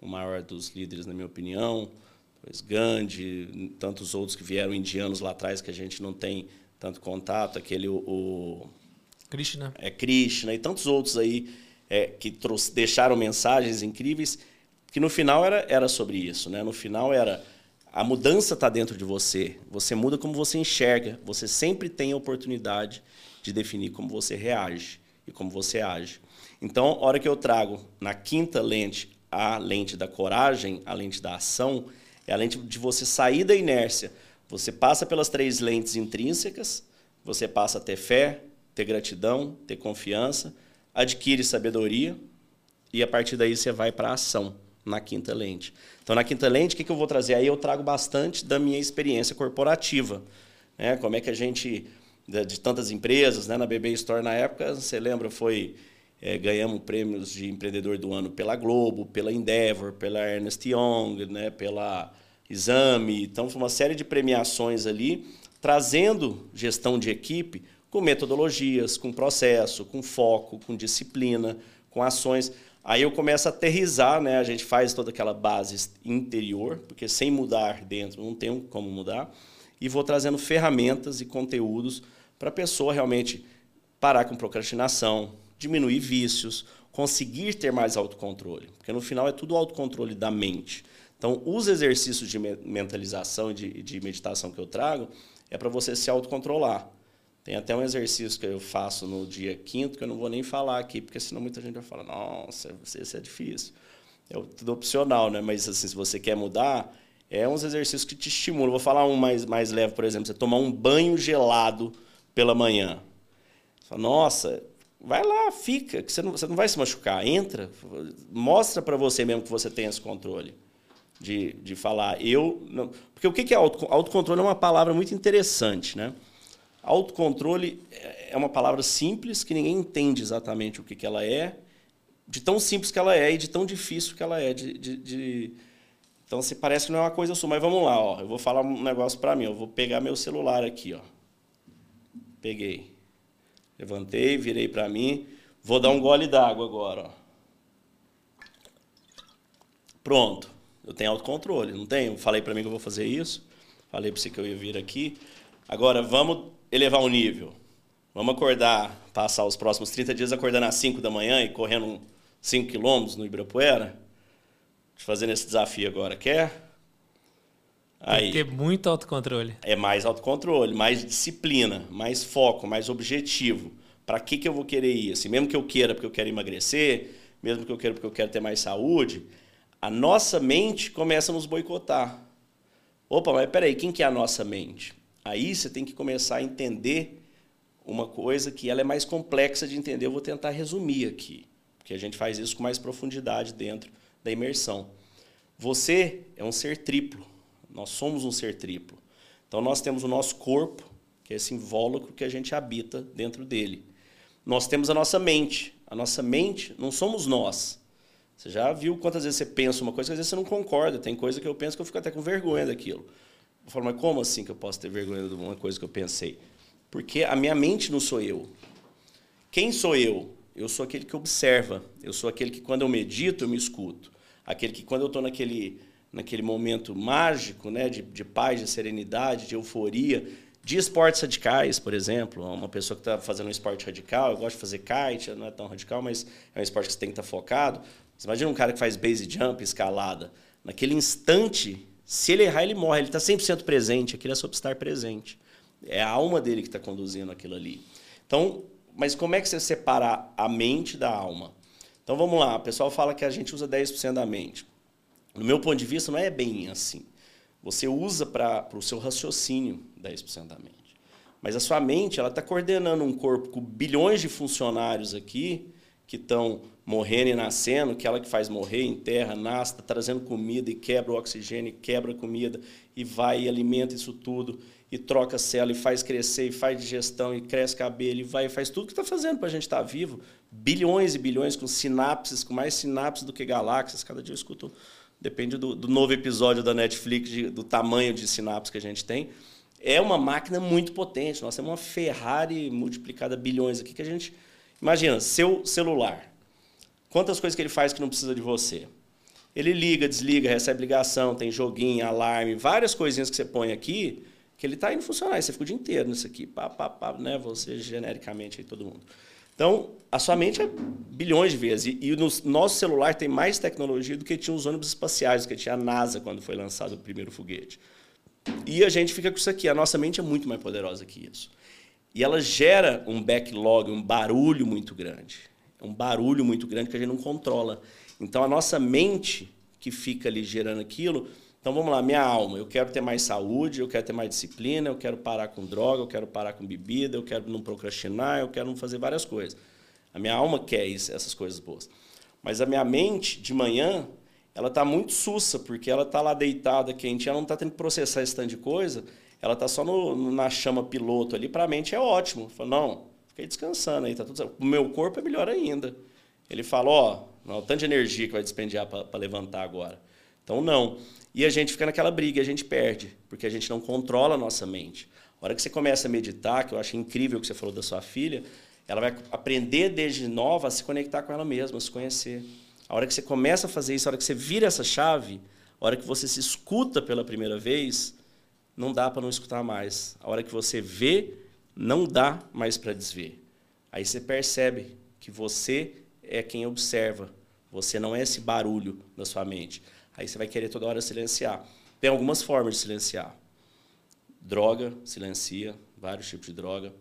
Speaker 1: o maior dos líderes, na minha opinião. Pois Gandhi, tantos outros que vieram indianos lá atrás que a gente não tem tanto contato, aquele o, o
Speaker 2: Krishna.
Speaker 1: É Krishna e tantos outros aí é, que deixaram mensagens incríveis que no final era, era sobre isso, né? No final era a mudança está dentro de você. Você muda como você enxerga. Você sempre tem a oportunidade de definir como você reage e como você age. Então, a hora que eu trago na quinta lente a lente da coragem, a lente da ação, é a lente de você sair da inércia. Você passa pelas três lentes intrínsecas, você passa a ter fé, ter gratidão, ter confiança, adquire sabedoria e a partir daí você vai para a ação na quinta lente. Então, na quinta lente, o que, que eu vou trazer? Aí eu trago bastante da minha experiência corporativa. Né? Como é que a gente, de tantas empresas, né? na BB Store na época, você lembra, foi é, ganhamos prêmios de empreendedor do ano pela Globo, pela Endeavor, pela Ernest Young, né, pela Exame. Então, foi uma série de premiações ali, trazendo gestão de equipe com metodologias, com processo, com foco, com disciplina, com ações. Aí eu começo a aterrizar, né? a gente faz toda aquela base interior, porque sem mudar dentro não tem como mudar, e vou trazendo ferramentas e conteúdos para a pessoa realmente parar com procrastinação, diminuir vícios, conseguir ter mais autocontrole. Porque no final é tudo autocontrole da mente. Então, os exercícios de mentalização e de, de meditação que eu trago é para você se autocontrolar. Tem até um exercício que eu faço no dia quinto, que eu não vou nem falar aqui, porque senão muita gente vai falar, nossa, isso é difícil. É tudo opcional, né? Mas assim, se você quer mudar, é uns exercícios que te estimulam. Vou falar um mais, mais leve, por exemplo, você tomar um banho gelado pela manhã. Você fala, nossa, Vai lá, fica, que você não, você não vai se machucar. Entra, mostra para você mesmo que você tem esse controle. De, de falar, eu. Não, porque o que é auto, autocontrole? É uma palavra muito interessante, né? Autocontrole é, uma palavra simples que ninguém entende exatamente o que, que ela é, de tão simples que ela é e de tão difícil que ela é de, de, de, Então, se parece que não é uma coisa sua, mas vamos lá, ó. Eu vou falar um negócio para mim. Eu vou pegar meu celular aqui, ó. Peguei. Levantei, virei para mim. Vou dar um gole d'água agora, ó. Pronto. Eu tenho autocontrole, não tenho? Falei para mim que eu vou fazer isso. Falei para você que eu ia vir aqui. Agora, vamos elevar o nível. Vamos acordar, passar os próximos 30 dias acordando às 5 da manhã e correndo 5 quilômetros no Ibirapuera? Te fazendo esse desafio agora, quer?
Speaker 2: Aí, Tem que ter muito autocontrole.
Speaker 1: É mais autocontrole, mais disciplina, mais foco, mais objetivo. Para que, que eu vou querer ir? Assim, mesmo que eu queira porque eu quero emagrecer, mesmo que eu queira porque eu quero ter mais saúde, a nossa mente começa a nos boicotar. Opa, mas peraí, quem que é a nossa mente? Aí você tem que começar a entender uma coisa que ela é mais complexa de entender. Eu vou tentar resumir aqui, porque a gente faz isso com mais profundidade dentro da imersão. Você é um ser triplo. Nós somos um ser triplo. Então nós temos o nosso corpo, que é esse invólucro que a gente habita dentro dele. Nós temos a nossa mente. A nossa mente não somos nós. Você já viu quantas vezes você pensa uma coisa que às vezes você não concorda. Tem coisa que eu penso que eu fico até com vergonha daquilo. Eu falo, mas como assim que eu posso ter vergonha de uma coisa que eu pensei? Porque a minha mente não sou eu. Quem sou eu? Eu sou aquele que observa. Eu sou aquele que, quando eu medito, eu me escuto. Aquele que, quando eu estou naquele, naquele momento mágico, né, de, de paz, de serenidade, de euforia, de esportes radicais, por exemplo. Uma pessoa que está fazendo um esporte radical, eu gosto de fazer kite, não é tão radical, mas é um esporte que você tem que estar tá focado. Você imagina um cara que faz base jump, escalada. Naquele instante, se ele errar, ele morre. Ele está 100% presente. Aquilo é sobre estar presente. É a alma dele que está conduzindo aquilo ali. Então, mas como é que você separa a mente da alma? Então vamos lá, o pessoal fala que a gente usa 10% da mente. No meu ponto de vista, não é bem assim. Você usa para o seu raciocínio 10% da mente. Mas a sua mente ela está coordenando um corpo com bilhões de funcionários aqui que estão morrendo e nascendo, aquela que faz morrer, enterra, nasce, está trazendo comida e quebra o oxigênio, e quebra a comida e vai e alimenta isso tudo e troca célula e faz crescer e faz digestão e cresce cabelo e vai e faz tudo que está fazendo para a gente estar tá vivo. Bilhões e bilhões com sinapses, com mais sinapses do que galáxias. Cada dia eu escuto, depende do, do novo episódio da Netflix, de, do tamanho de sinapses que a gente tem. É uma máquina muito potente. Nós temos uma Ferrari multiplicada bilhões aqui que a gente. Imagina, seu celular. Quantas coisas que ele faz que não precisa de você? Ele liga, desliga, recebe ligação, tem joguinho, alarme, várias coisinhas que você põe aqui que ele está indo funcionar. Você fica o dia inteiro nisso aqui, pá, pá, pá, né? Você genericamente aí todo mundo. Então, a sua mente é bilhões de vezes. E, e no nosso celular tem mais tecnologia do que tinha os ônibus espaciais, do que tinha a NASA quando foi lançado o primeiro foguete. E a gente fica com isso aqui. A nossa mente é muito mais poderosa que isso. E ela gera um backlog, um barulho muito grande. Um barulho muito grande que a gente não controla. Então, a nossa mente que fica ali gerando aquilo então vamos lá, minha alma, eu quero ter mais saúde, eu quero ter mais disciplina, eu quero parar com droga, eu quero parar com bebida, eu quero não procrastinar, eu quero não fazer várias coisas. A minha alma quer isso, essas coisas boas. Mas a minha mente, de manhã, ela está muito sussa, porque ela está lá deitada, quente, ela não está tendo que processar esse tanto de coisa, ela está só no, na chama piloto ali, para a mente é ótimo. Fala, não, fiquei descansando aí, tá tudo certo. O meu corpo é melhor ainda. Ele fala, ó, oh, o tanto de energia que vai despendiar para levantar agora. Então, não. E a gente fica naquela briga, a gente perde, porque a gente não controla a nossa mente. A hora que você começa a meditar, que eu acho incrível o que você falou da sua filha, ela vai aprender desde nova a se conectar com ela mesma, a se conhecer. A hora que você começa a fazer isso, a hora que você vira essa chave, a hora que você se escuta pela primeira vez, não dá para não escutar mais. A hora que você vê, não dá mais para desver. Aí você percebe que você é quem observa. Você não é esse barulho da sua mente. Aí você vai querer toda hora silenciar. Tem algumas formas de silenciar. Droga, silencia, vários tipos de droga.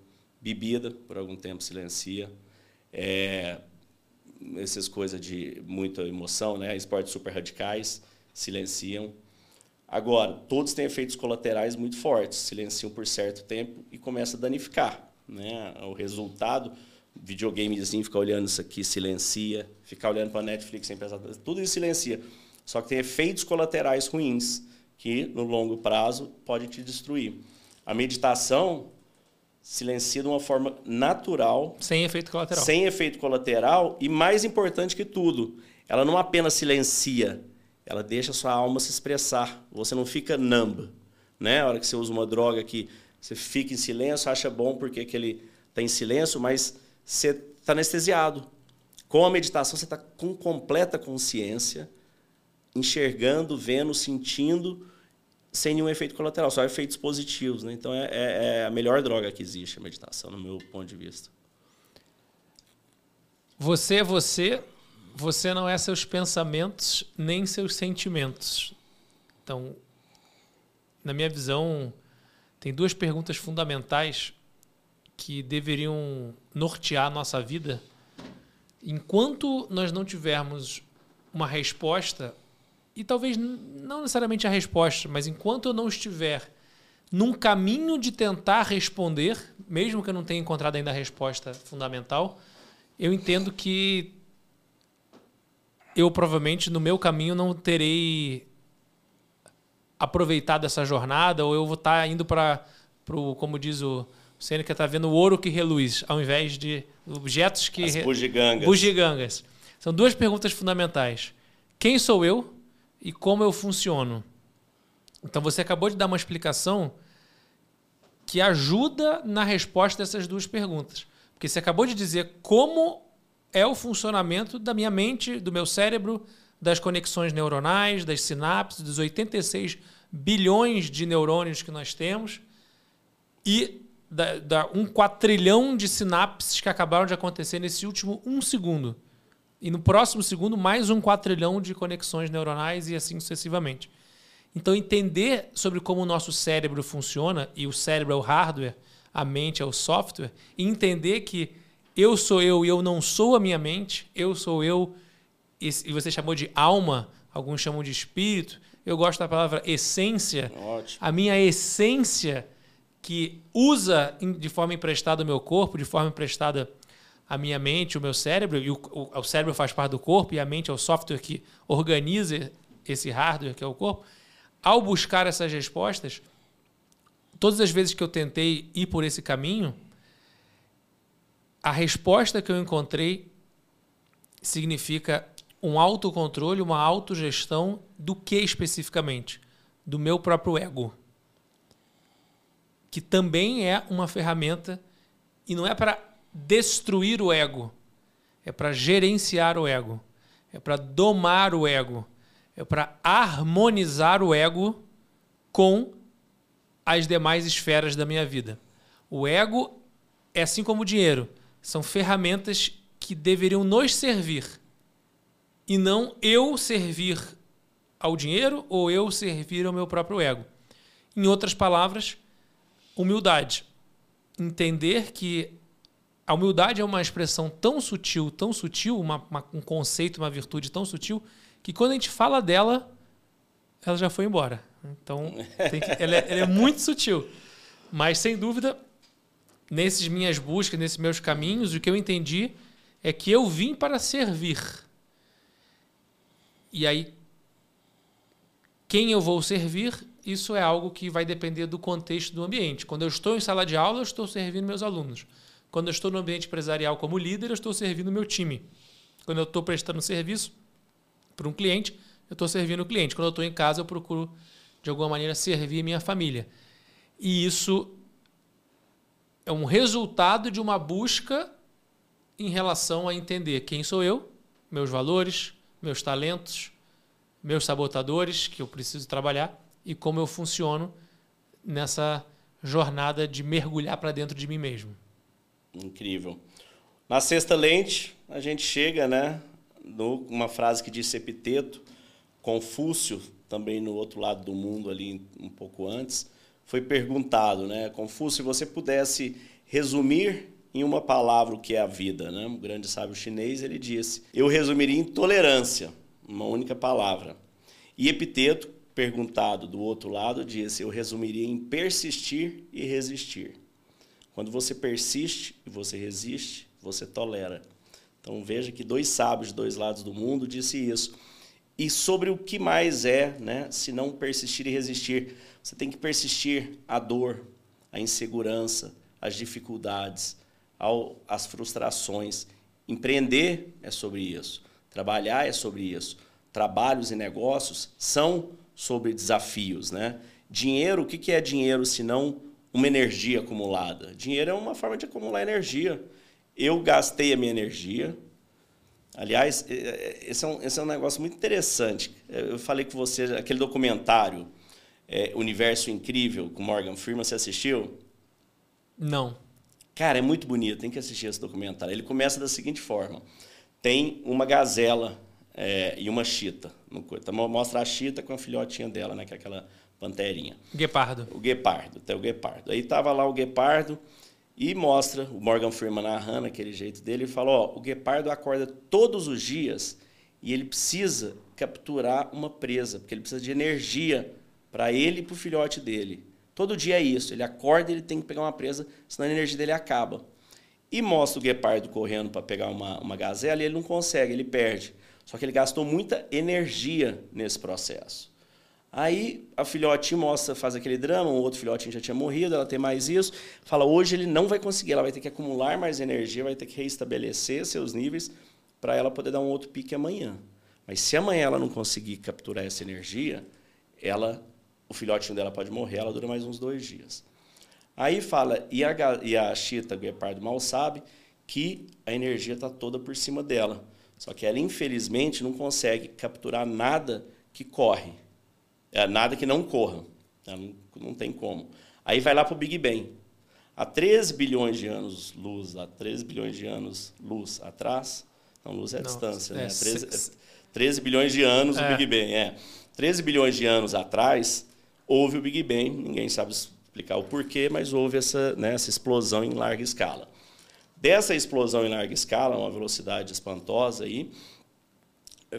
Speaker 1: Bebida, por algum tempo, silencia. É, essas coisas de muita emoção, né? esportes super radicais, silenciam. Agora, todos têm efeitos colaterais muito fortes, silenciam por certo tempo e começa a danificar. Né? O resultado, videogamezinho, ficar olhando isso aqui, silencia, ficar olhando para a Netflix sem pensar, tudo isso silencia. Só que tem efeitos colaterais ruins que, no longo prazo, podem te destruir. A meditação silencia de uma forma natural.
Speaker 2: Sem efeito colateral.
Speaker 1: Sem efeito colateral. E mais importante que tudo, ela não apenas silencia, ela deixa a sua alma se expressar. Você não fica numb, né? A hora que você usa uma droga que você fica em silêncio, acha bom porque aquele está em silêncio, mas você está anestesiado. Com a meditação, você está com completa consciência, enxergando, vendo, sentindo, sem nenhum efeito colateral, só efeitos positivos. Né? Então, é, é, é a melhor droga que existe, a meditação, no meu ponto de vista.
Speaker 2: Você é você, você não é seus pensamentos nem seus sentimentos. Então, na minha visão, tem duas perguntas fundamentais que deveriam nortear a nossa vida. Enquanto nós não tivermos uma resposta, e talvez não necessariamente a resposta, mas enquanto eu não estiver num caminho de tentar responder, mesmo que eu não tenha encontrado ainda a resposta fundamental, eu entendo que eu provavelmente no meu caminho não terei aproveitado essa jornada ou eu vou estar indo para o como diz o Sêneca está vendo o ouro que reluz ao invés de objetos que
Speaker 1: As bugigangas.
Speaker 2: bugigangas. São duas perguntas fundamentais. Quem sou eu e como eu funciono? Então você acabou de dar uma explicação que ajuda na resposta dessas duas perguntas. Porque você acabou de dizer como é o funcionamento da minha mente, do meu cérebro, das conexões neuronais, das sinapses, dos 86 bilhões de neurônios que nós temos e da, da um quatrilhão de sinapses que acabaram de acontecer nesse último um segundo. E no próximo segundo, mais um quatrilhão de conexões neuronais e assim sucessivamente. Então, entender sobre como o nosso cérebro funciona, e o cérebro é o hardware, a mente é o software, e entender que eu sou eu e eu não sou a minha mente, eu sou eu, e você chamou de alma, alguns chamam de espírito, eu gosto da palavra essência.
Speaker 1: Ótimo.
Speaker 2: A minha essência que usa de forma emprestada o meu corpo, de forma emprestada a minha mente, o meu cérebro, e o, o, o cérebro faz parte do corpo, e a mente é o software que organiza esse hardware que é o corpo. Ao buscar essas respostas, todas as vezes que eu tentei ir por esse caminho, a resposta que eu encontrei significa um autocontrole, uma autogestão do que especificamente? Do meu próprio ego. Que também é uma ferramenta e não é para destruir o ego, é para gerenciar o ego, é para domar o ego, é para harmonizar o ego com as demais esferas da minha vida. O ego é assim como o dinheiro, são ferramentas que deveriam nos servir e não eu servir ao dinheiro ou eu servir ao meu próprio ego. Em outras palavras, humildade. Entender que a humildade é uma expressão tão sutil, tão sutil, uma, uma, um conceito, uma virtude tão sutil, que quando a gente fala dela, ela já foi embora. Então, que, ela, é, ela é muito sutil. Mas, sem dúvida, nessas minhas buscas, nesses meus caminhos, o que eu entendi é que eu vim para servir. E aí, quem eu vou servir, isso é algo que vai depender do contexto do ambiente. Quando eu estou em sala de aula, eu estou servindo meus alunos. Quando eu estou no ambiente empresarial como líder, eu estou servindo meu time. Quando eu estou prestando serviço para um cliente, eu estou servindo o cliente. Quando eu estou em casa, eu procuro de alguma maneira, servir minha família. E isso é um resultado de uma busca em relação a entender quem sou eu, meus valores, meus talentos, meus sabotadores que eu preciso trabalhar e como eu funciono nessa jornada de mergulhar para dentro de mim mesmo.
Speaker 1: Incrível. Na sexta lente, a gente chega, né, numa frase que disse Epiteto, Confúcio também no outro lado do mundo ali um pouco antes, foi perguntado, né, Confúcio, se você pudesse resumir em uma palavra o que é a vida, né? Um grande sábio chinês, ele disse: "Eu resumiria em tolerância, uma única palavra". E Epiteto, perguntado do outro lado, disse: "Eu resumiria em persistir e resistir". Quando você persiste e você resiste, você tolera. Então veja que dois sábios de dois lados do mundo disse isso e sobre o que mais é, né, se não persistir e resistir. Você tem que persistir a dor, a insegurança, as dificuldades, ao, as frustrações. Empreender é sobre isso, trabalhar é sobre isso, trabalhos e negócios são sobre desafios, né? Dinheiro, o que é dinheiro se não uma energia acumulada? Dinheiro é uma forma de acumular energia. Eu gastei a minha energia. Aliás, esse é um, esse é um negócio muito interessante. Eu falei com você, aquele documentário é, Universo Incrível, com Morgan Freeman, você assistiu?
Speaker 2: Não.
Speaker 1: Cara, é muito bonito, tem que assistir esse documentário. Ele começa da seguinte forma: tem uma gazela é, e uma chita. Então, mostra a chita com a filhotinha dela, né, que é aquela panterinha.
Speaker 2: Guepardo.
Speaker 1: O guepardo, até o guepardo. Aí tava lá o guepardo e mostra o Morgan Freeman narrando aquele jeito dele e fala: ó, o guepardo acorda todos os dias e ele precisa capturar uma presa, porque ele precisa de energia para ele e para o filhote dele. Todo dia é isso. Ele acorda e ele tem que pegar uma presa, senão a energia dele acaba. E mostra o guepardo correndo para pegar uma, uma gazela e ele não consegue, ele perde. Só que ele gastou muita energia nesse processo. Aí a filhote mostra, faz aquele drama, o outro filhotinho já tinha morrido, ela tem mais isso. Fala, hoje ele não vai conseguir, ela vai ter que acumular mais energia, vai ter que reestabelecer seus níveis para ela poder dar um outro pique amanhã. Mas se amanhã ela não conseguir capturar essa energia, ela o filhotinho dela pode morrer, ela dura mais uns dois dias. Aí fala, e a, e a chita guepardo mal sabe que a energia está toda por cima dela. Só que ela, infelizmente, não consegue capturar nada que corre. É, nada que não corra. Não, não, tem como. Aí vai lá para o Big Bang. Há 13 bilhões de anos luz, há 13 bilhões de anos luz atrás, não, luz é a não, distância, é, né? 13, 13 bilhões de anos é. o Big Bang, é. 13 bilhões de anos atrás, houve o Big Bang, ninguém sabe explicar o porquê, mas houve essa, né, essa explosão em larga escala. Dessa explosão em larga escala, uma velocidade espantosa aí,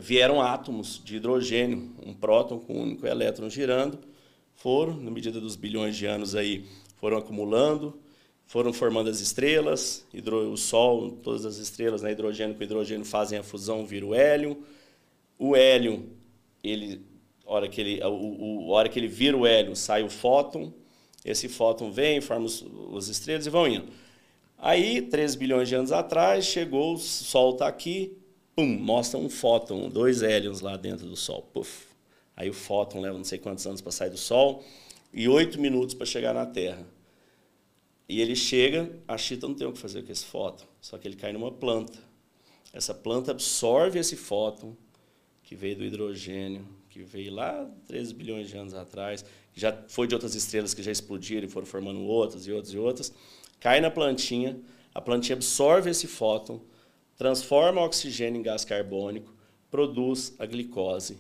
Speaker 1: vieram átomos de hidrogênio, um próton com um único elétron girando, foram, na medida dos bilhões de anos aí, foram acumulando, foram formando as estrelas, hidro, o Sol, todas as estrelas, né, hidrogênio com hidrogênio fazem a fusão, vira o hélio. O hélio, ele hora que ele, o, o, hora que ele vira o hélio, sai o fóton, esse fóton vem, forma os, os estrelas e vão indo. Aí, 3 bilhões de anos atrás, chegou, o Sol está aqui, pum, mostra um fóton, dois hélions lá dentro do Sol. Puf. Aí o fóton leva não sei quantos anos para sair do Sol e oito minutos para chegar na Terra. E ele chega, a chita não tem o que fazer com esse fóton, só que ele cai numa planta. Essa planta absorve esse fóton que veio do hidrogênio, que veio lá 13 bilhões de anos atrás, já foi de outras estrelas que já explodiram e foram formando outras e outras e outras, cai na plantinha, a plantinha absorve esse fóton, transforma o oxigênio em gás carbônico, produz a glicose,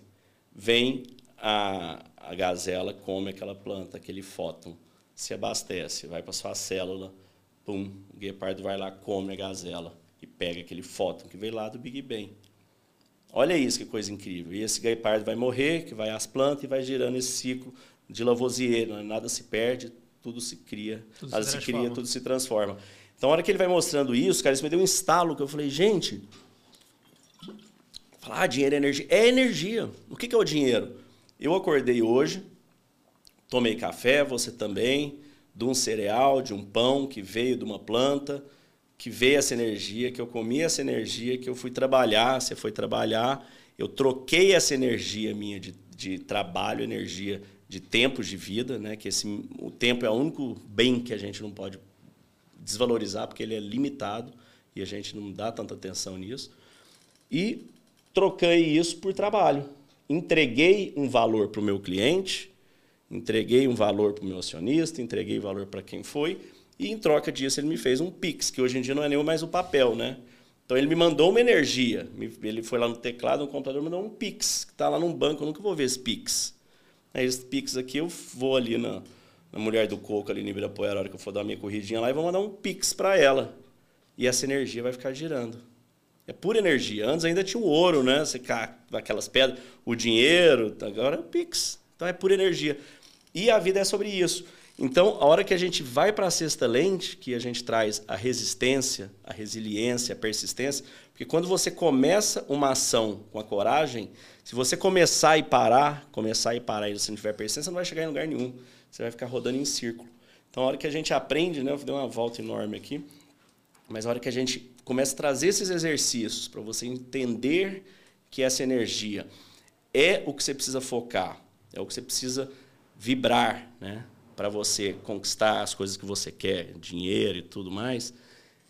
Speaker 1: vem a, a gazela, come aquela planta, aquele fóton, se abastece, vai para sua célula, pum, o guepardo vai lá, come a gazela e pega aquele fóton que veio lá do Big Bang. Olha isso que coisa incrível. E esse guepardo vai morrer, que vai às plantas e vai girando esse ciclo de Lavoisier. Né? Nada se perde, tudo se cria. Tudo nada se, se cria, tudo se transforma. Então, a hora que ele vai mostrando isso, cara, isso me deu um estalo que eu falei, gente, falar ah, dinheiro é energia. É energia. O que é o dinheiro? Eu acordei hoje, tomei café, você também, de um cereal, de um pão que veio de uma planta que veio essa energia, que eu comi essa energia, que eu fui trabalhar, você foi trabalhar, eu troquei essa energia minha de, de trabalho, energia de tempos de vida, né? que esse, o tempo é o único bem que a gente não pode desvalorizar, porque ele é limitado e a gente não dá tanta atenção nisso. E troquei isso por trabalho. Entreguei um valor para o meu cliente, entreguei um valor para o meu acionista, entreguei valor para quem foi, e em troca disso ele me fez um Pix, que hoje em dia não é nem mais o papel, né? Então ele me mandou uma energia. Ele foi lá no teclado, no computador, me mandou um Pix, que está lá num banco, eu nunca vou ver esse Pix. Esse Pix aqui eu vou ali na, na Mulher do Coco, ali no Ibirapuera, a hora que eu for dar minha corridinha lá, e vou mandar um Pix para ela. E essa energia vai ficar girando. É pura energia. Antes ainda tinha o ouro, né? Você aquelas pedras, o dinheiro, agora é Pix. Então é pura energia. E a vida é sobre isso. Então, a hora que a gente vai para a sexta lente, que a gente traz a resistência, a resiliência, a persistência, porque quando você começa uma ação com a coragem, se você começar e parar, começar e parar e você não tiver persistência, não vai chegar em lugar nenhum. Você vai ficar rodando em círculo. Então, a hora que a gente aprende, né, eu dei uma volta enorme aqui, mas a hora que a gente começa a trazer esses exercícios para você entender que essa energia é o que você precisa focar, é o que você precisa vibrar, né? Para você conquistar as coisas que você quer, dinheiro e tudo mais,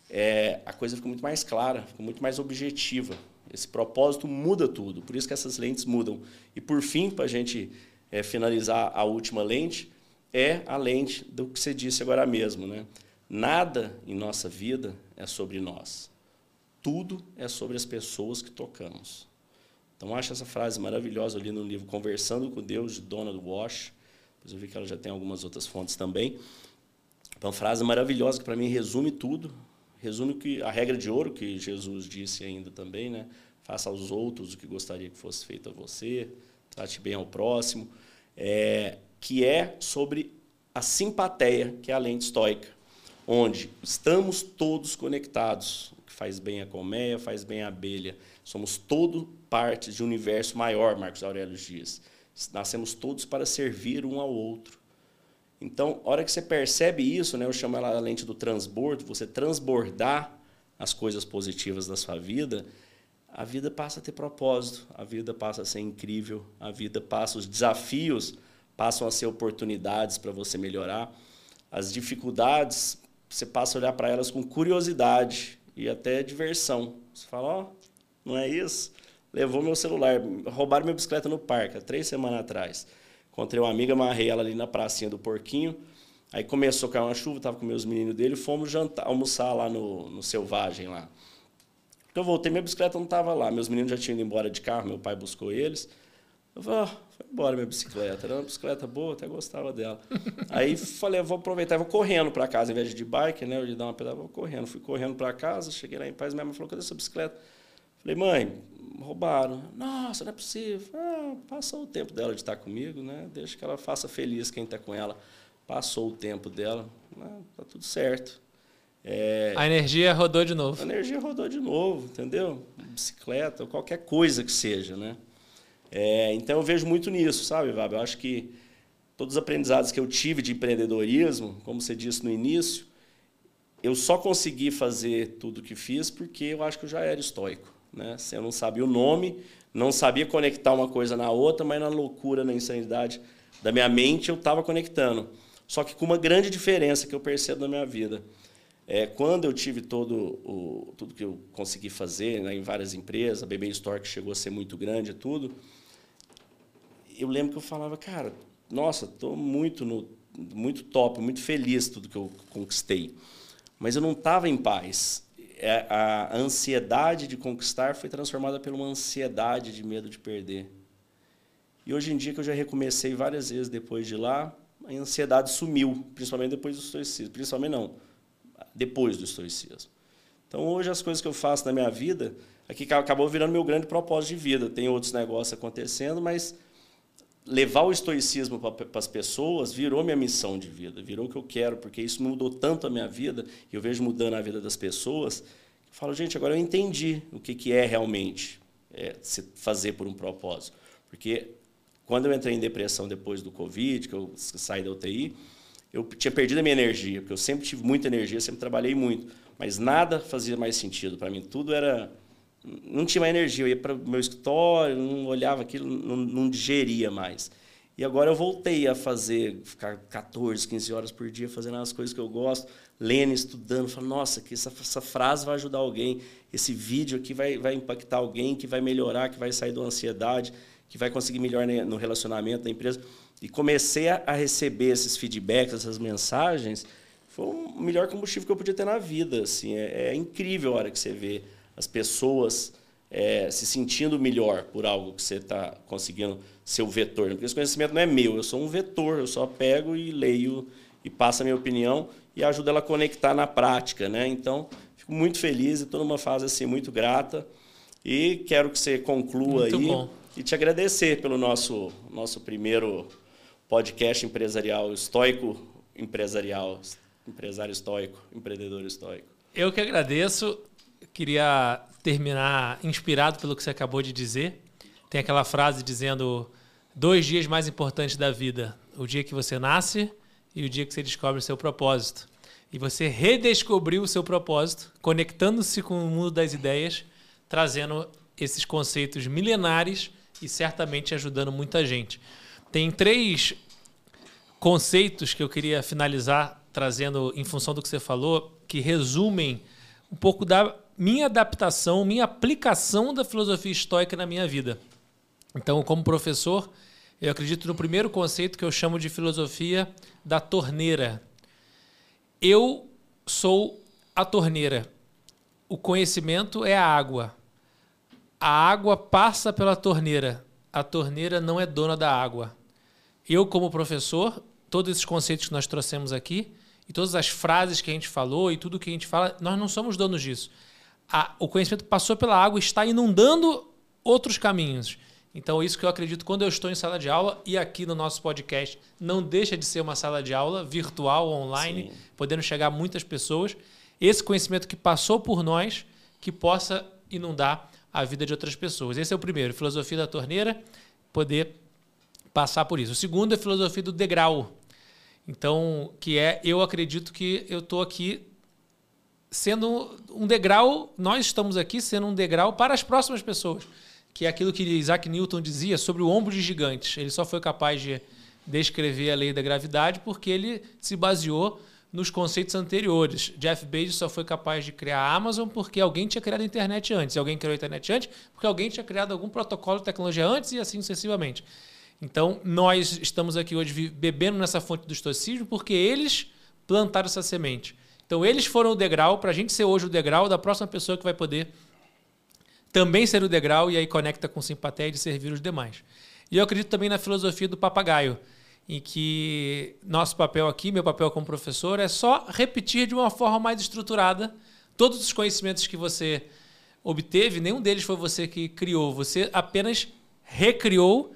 Speaker 1: é, a coisa fica muito mais clara, fica muito mais objetiva. Esse propósito muda tudo, por isso que essas lentes mudam. E por fim, para a gente é, finalizar a última lente, é a lente do que você disse agora mesmo, né? Nada em nossa vida é sobre nós. Tudo é sobre as pessoas que tocamos. Então, acho essa frase maravilhosa ali no livro Conversando com Deus, de Donald Walsh. Depois eu vi que ela já tem algumas outras fontes também. Então, uma frase maravilhosa que, para mim, resume tudo. Resume que a regra de ouro que Jesus disse ainda também, né? Faça aos outros o que gostaria que fosse feito a você, trate bem ao próximo. É, que é sobre a simpatia, que é a lente estoica, onde estamos todos conectados, o que faz bem a colmeia, faz bem a abelha. Somos todos parte de um universo maior, Marcos Aurélio diz. Nascemos todos para servir um ao outro. Então, a hora que você percebe isso, né, eu chamo ela a lente do transbordo, você transbordar as coisas positivas da sua vida, a vida passa a ter propósito, a vida passa a ser incrível, a vida passa, os desafios passam a ser oportunidades para você melhorar. As dificuldades, você passa a olhar para elas com curiosidade e até diversão. Você fala, ó, oh, não é isso? Levou meu celular, roubaram minha bicicleta no parque, há três semanas atrás. Encontrei uma amiga, amarrei ela ali na pracinha do Porquinho. Aí começou a cair uma chuva, estava com meus meninos dele, fomos jantar, almoçar lá no, no Selvagem lá. Eu voltei, minha bicicleta não estava lá. Meus meninos já tinham ido embora de carro, meu pai buscou eles. Eu falei, oh, foi embora minha bicicleta. Era uma bicicleta boa, até gostava dela. Aí falei, vou aproveitar, vou correndo para casa, em vez de bike, né? Eu ia dar uma pedada, vou correndo. Fui correndo para casa, cheguei lá em paz, minha mãe falou, cadê essa bicicleta? Falei, mãe, roubaram. Nossa, não é possível. Ah, passou o tempo dela de estar comigo, né? Deixa que ela faça feliz quem está com ela. Passou o tempo dela, né? tá tudo certo.
Speaker 2: É, a energia rodou de novo.
Speaker 1: A energia rodou de novo, entendeu? Bicicleta, qualquer coisa que seja, né? É, então eu vejo muito nisso, sabe, Vab? Eu acho que todos os aprendizados que eu tive de empreendedorismo, como você disse no início, eu só consegui fazer tudo o que fiz porque eu acho que eu já era estoico. Né? Eu não sabia o nome, não sabia conectar uma coisa na outra, mas na loucura, na insanidade da minha mente eu estava conectando. Só que com uma grande diferença que eu percebo na minha vida. É, quando eu tive todo o, tudo que eu consegui fazer né, em várias empresas, a BB Store que chegou a ser muito grande e tudo, eu lembro que eu falava, cara, nossa, estou muito no muito top, muito feliz tudo que eu conquistei, mas eu não estava em paz. É, a ansiedade de conquistar foi transformada por uma ansiedade de medo de perder. E hoje em dia que eu já recomecei várias vezes depois de lá, a ansiedade sumiu, principalmente depois do estoicismo, principalmente não, depois do estoicismo. Então hoje as coisas que eu faço na minha vida, aqui acabou virando meu grande propósito de vida. Tem outros negócios acontecendo, mas levar o estoicismo para as pessoas virou minha missão de vida, virou o que eu quero, porque isso mudou tanto a minha vida, e eu vejo mudando a vida das pessoas. Eu falo, gente, agora eu entendi o que, que é realmente é, se fazer por um propósito. Porque quando eu entrei em depressão depois do Covid, que eu saí da UTI, eu tinha perdido a minha energia, porque eu sempre tive muita energia, sempre trabalhei muito, mas nada fazia mais sentido para mim. Tudo era não tinha mais energia. Eu ia para o meu escritório, não olhava aquilo, não, não digeria mais. E agora eu voltei a fazer, ficar 14, 15 horas por dia fazendo as coisas que eu gosto, lendo, estudando. Falo, nossa, que essa, essa frase vai ajudar alguém, esse vídeo aqui vai, vai impactar alguém, que vai melhorar, que vai sair da ansiedade, que vai conseguir melhor no relacionamento da empresa. E comecei a, receber esses feedbacks, essas mensagens. Foi o melhor combustível que eu podia ter na vida. Assim, é, é incrível a hora que você vê as pessoas é, se sentindo melhor por algo que você está conseguindo ser o vetor. Porque esse conhecimento não é meu, eu sou um vetor, eu só pego e leio e passo a minha opinião e ajudo ela a conectar na prática. Né? Então, fico muito feliz e estou numa fase assim, muito grata. E quero que você conclua muito aí bom. e te agradecer pelo nosso, nosso primeiro podcast empresarial estoico empresarial, empresário estoico, empreendedor estoico.
Speaker 2: Eu que agradeço queria terminar inspirado pelo que você acabou de dizer. Tem aquela frase dizendo dois dias mais importantes da vida: o dia que você nasce e o dia que você descobre o seu propósito. E você redescobriu o seu propósito, conectando-se com o mundo das ideias, trazendo esses conceitos milenares e certamente ajudando muita gente. Tem três conceitos que eu queria finalizar trazendo em função do que você falou, que resumem um pouco da minha adaptação, minha aplicação da filosofia estoica na minha vida. Então, como professor, eu acredito no primeiro conceito que eu chamo de filosofia da torneira. Eu sou a torneira. O conhecimento é a água. A água passa pela torneira. A torneira não é dona da água. Eu, como professor, todos esses conceitos que nós trouxemos aqui, e todas as frases que a gente falou e tudo que a gente fala, nós não somos donos disso. A, o conhecimento passou pela água e está inundando outros caminhos. Então, isso que eu acredito quando eu estou em sala de aula e aqui no nosso podcast, não deixa de ser uma sala de aula virtual, online, Sim. podendo chegar a muitas pessoas. Esse conhecimento que passou por nós, que possa inundar a vida de outras pessoas. Esse é o primeiro, filosofia da torneira, poder passar por isso. O segundo é filosofia do degrau. Então, que é, eu acredito que eu estou aqui sendo um degrau, nós estamos aqui sendo um degrau para as próximas pessoas que é aquilo que Isaac Newton dizia sobre o ombro de gigantes. Ele só foi capaz de descrever a lei da gravidade porque ele se baseou nos conceitos anteriores. Jeff Bezos só foi capaz de criar a Amazon porque alguém tinha criado a internet antes. E alguém criou a internet antes porque alguém tinha criado algum protocolo de tecnologia antes e assim sucessivamente. Então, nós estamos aqui hoje bebendo nessa fonte do estoicismo porque eles plantaram essa semente. Então, eles foram o degrau para a gente ser hoje o degrau da próxima pessoa que vai poder também ser o degrau e aí conecta com simpatia de servir os demais. E eu acredito também na filosofia do papagaio, em que nosso papel aqui, meu papel como professor, é só repetir de uma forma mais estruturada todos os conhecimentos que você obteve, nenhum deles foi você que criou, você apenas recriou,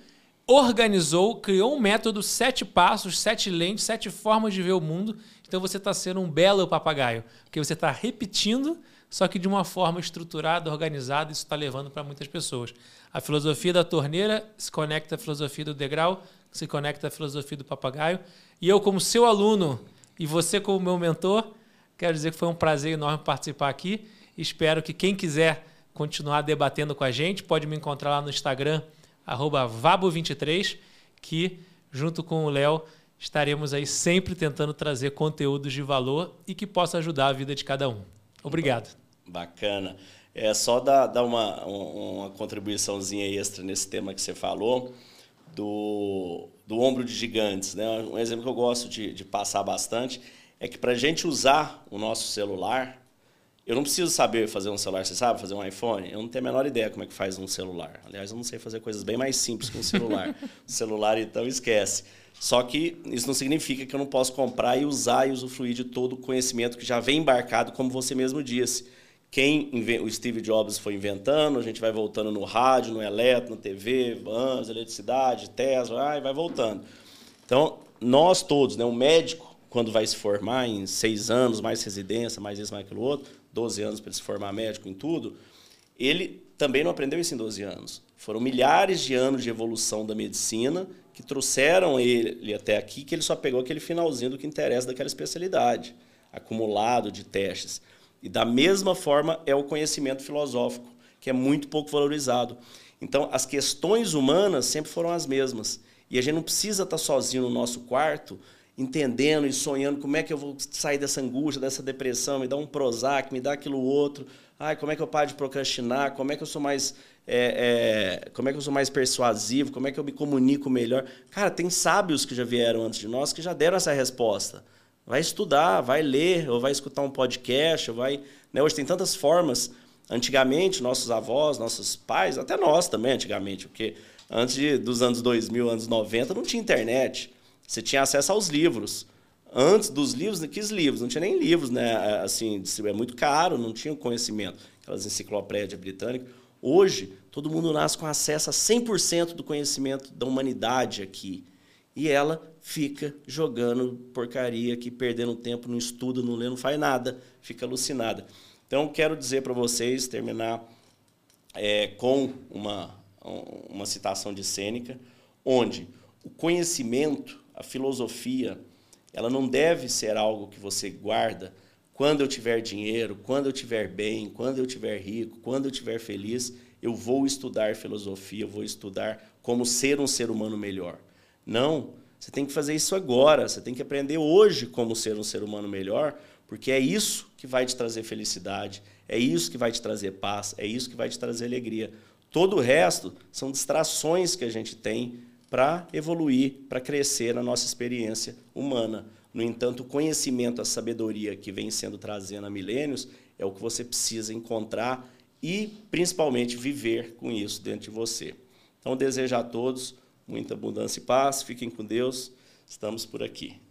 Speaker 2: organizou, criou um método, sete passos, sete lentes, sete formas de ver o mundo. Então você está sendo um belo papagaio, porque você está repetindo só que de uma forma estruturada, organizada, isso está levando para muitas pessoas. A filosofia da torneira se conecta à filosofia do degrau, se conecta à filosofia do papagaio. E eu, como seu aluno, e você, como meu mentor, quero dizer que foi um prazer enorme participar aqui. Espero que quem quiser continuar debatendo com a gente, pode me encontrar lá no Instagram, vabo23, que junto com o Léo estaremos aí sempre tentando trazer conteúdos de valor e que possa ajudar a vida de cada um. Obrigado.
Speaker 1: Bacana. É só dar, dar uma, uma contribuiçãozinha extra nesse tema que você falou, do, do ombro de gigantes. Né? Um exemplo que eu gosto de, de passar bastante é que para a gente usar o nosso celular, eu não preciso saber fazer um celular, você sabe fazer um iPhone? Eu não tenho a menor ideia como é que faz um celular. Aliás, eu não sei fazer coisas bem mais simples que um celular. o celular, então, esquece. Só que isso não significa que eu não posso comprar e usar e usufruir de todo o conhecimento que já vem embarcado, como você mesmo disse. Quem o Steve Jobs foi inventando, a gente vai voltando no rádio, no eletro, na TV, vans, eletricidade, Tesla, e vai voltando. Então, nós todos, né, um médico, quando vai se formar em seis anos, mais residência, mais isso, mais aquilo outro, 12 anos para ele se formar médico em tudo, ele também não aprendeu isso em 12 anos. Foram milhares de anos de evolução da medicina que trouxeram ele até aqui, que ele só pegou aquele finalzinho do que interessa daquela especialidade, acumulado de testes. E da mesma forma é o conhecimento filosófico, que é muito pouco valorizado. Então, as questões humanas sempre foram as mesmas. E a gente não precisa estar sozinho no nosso quarto, entendendo e sonhando como é que eu vou sair dessa angústia, dessa depressão, me dá um Prozac, me dá aquilo outro. Ai, como é que eu paro de procrastinar? Como é que eu sou mais é, é, como é que eu sou mais persuasivo, como é que eu me comunico melhor. Cara, tem sábios que já vieram antes de nós que já deram essa resposta. Vai estudar, vai ler, ou vai escutar um podcast, ou vai. Né? Hoje tem tantas formas. Antigamente, nossos avós, nossos pais, até nós também, antigamente, porque antes de, dos anos 2000, anos 90, não tinha internet. Você tinha acesso aos livros. Antes dos livros, que livros? Não tinha nem livros, né? Assim, é muito caro, não tinha conhecimento. Aquelas enciclopédias britânicas. Hoje, todo mundo nasce com acesso a 100% do conhecimento da humanidade aqui. E ela fica jogando porcaria aqui, perdendo tempo, não estuda, não lê, não faz nada, fica alucinada. Então, quero dizer para vocês, terminar é, com uma, uma citação de Sêneca, onde o conhecimento, a filosofia, ela não deve ser algo que você guarda quando eu tiver dinheiro, quando eu tiver bem, quando eu tiver rico, quando eu tiver feliz, eu vou estudar filosofia, eu vou estudar como ser um ser humano melhor. Não, você tem que fazer isso agora, você tem que aprender hoje como ser um ser humano melhor, porque é isso que vai te trazer felicidade, é isso que vai te trazer paz, é isso que vai te trazer alegria. Todo o resto são distrações que a gente tem para evoluir, para crescer na nossa experiência humana. No entanto, o conhecimento, a sabedoria que vem sendo trazendo há milênios é o que você precisa encontrar e, principalmente, viver com isso dentro de você. Então, desejo a todos muita abundância e paz. Fiquem com Deus. Estamos por aqui.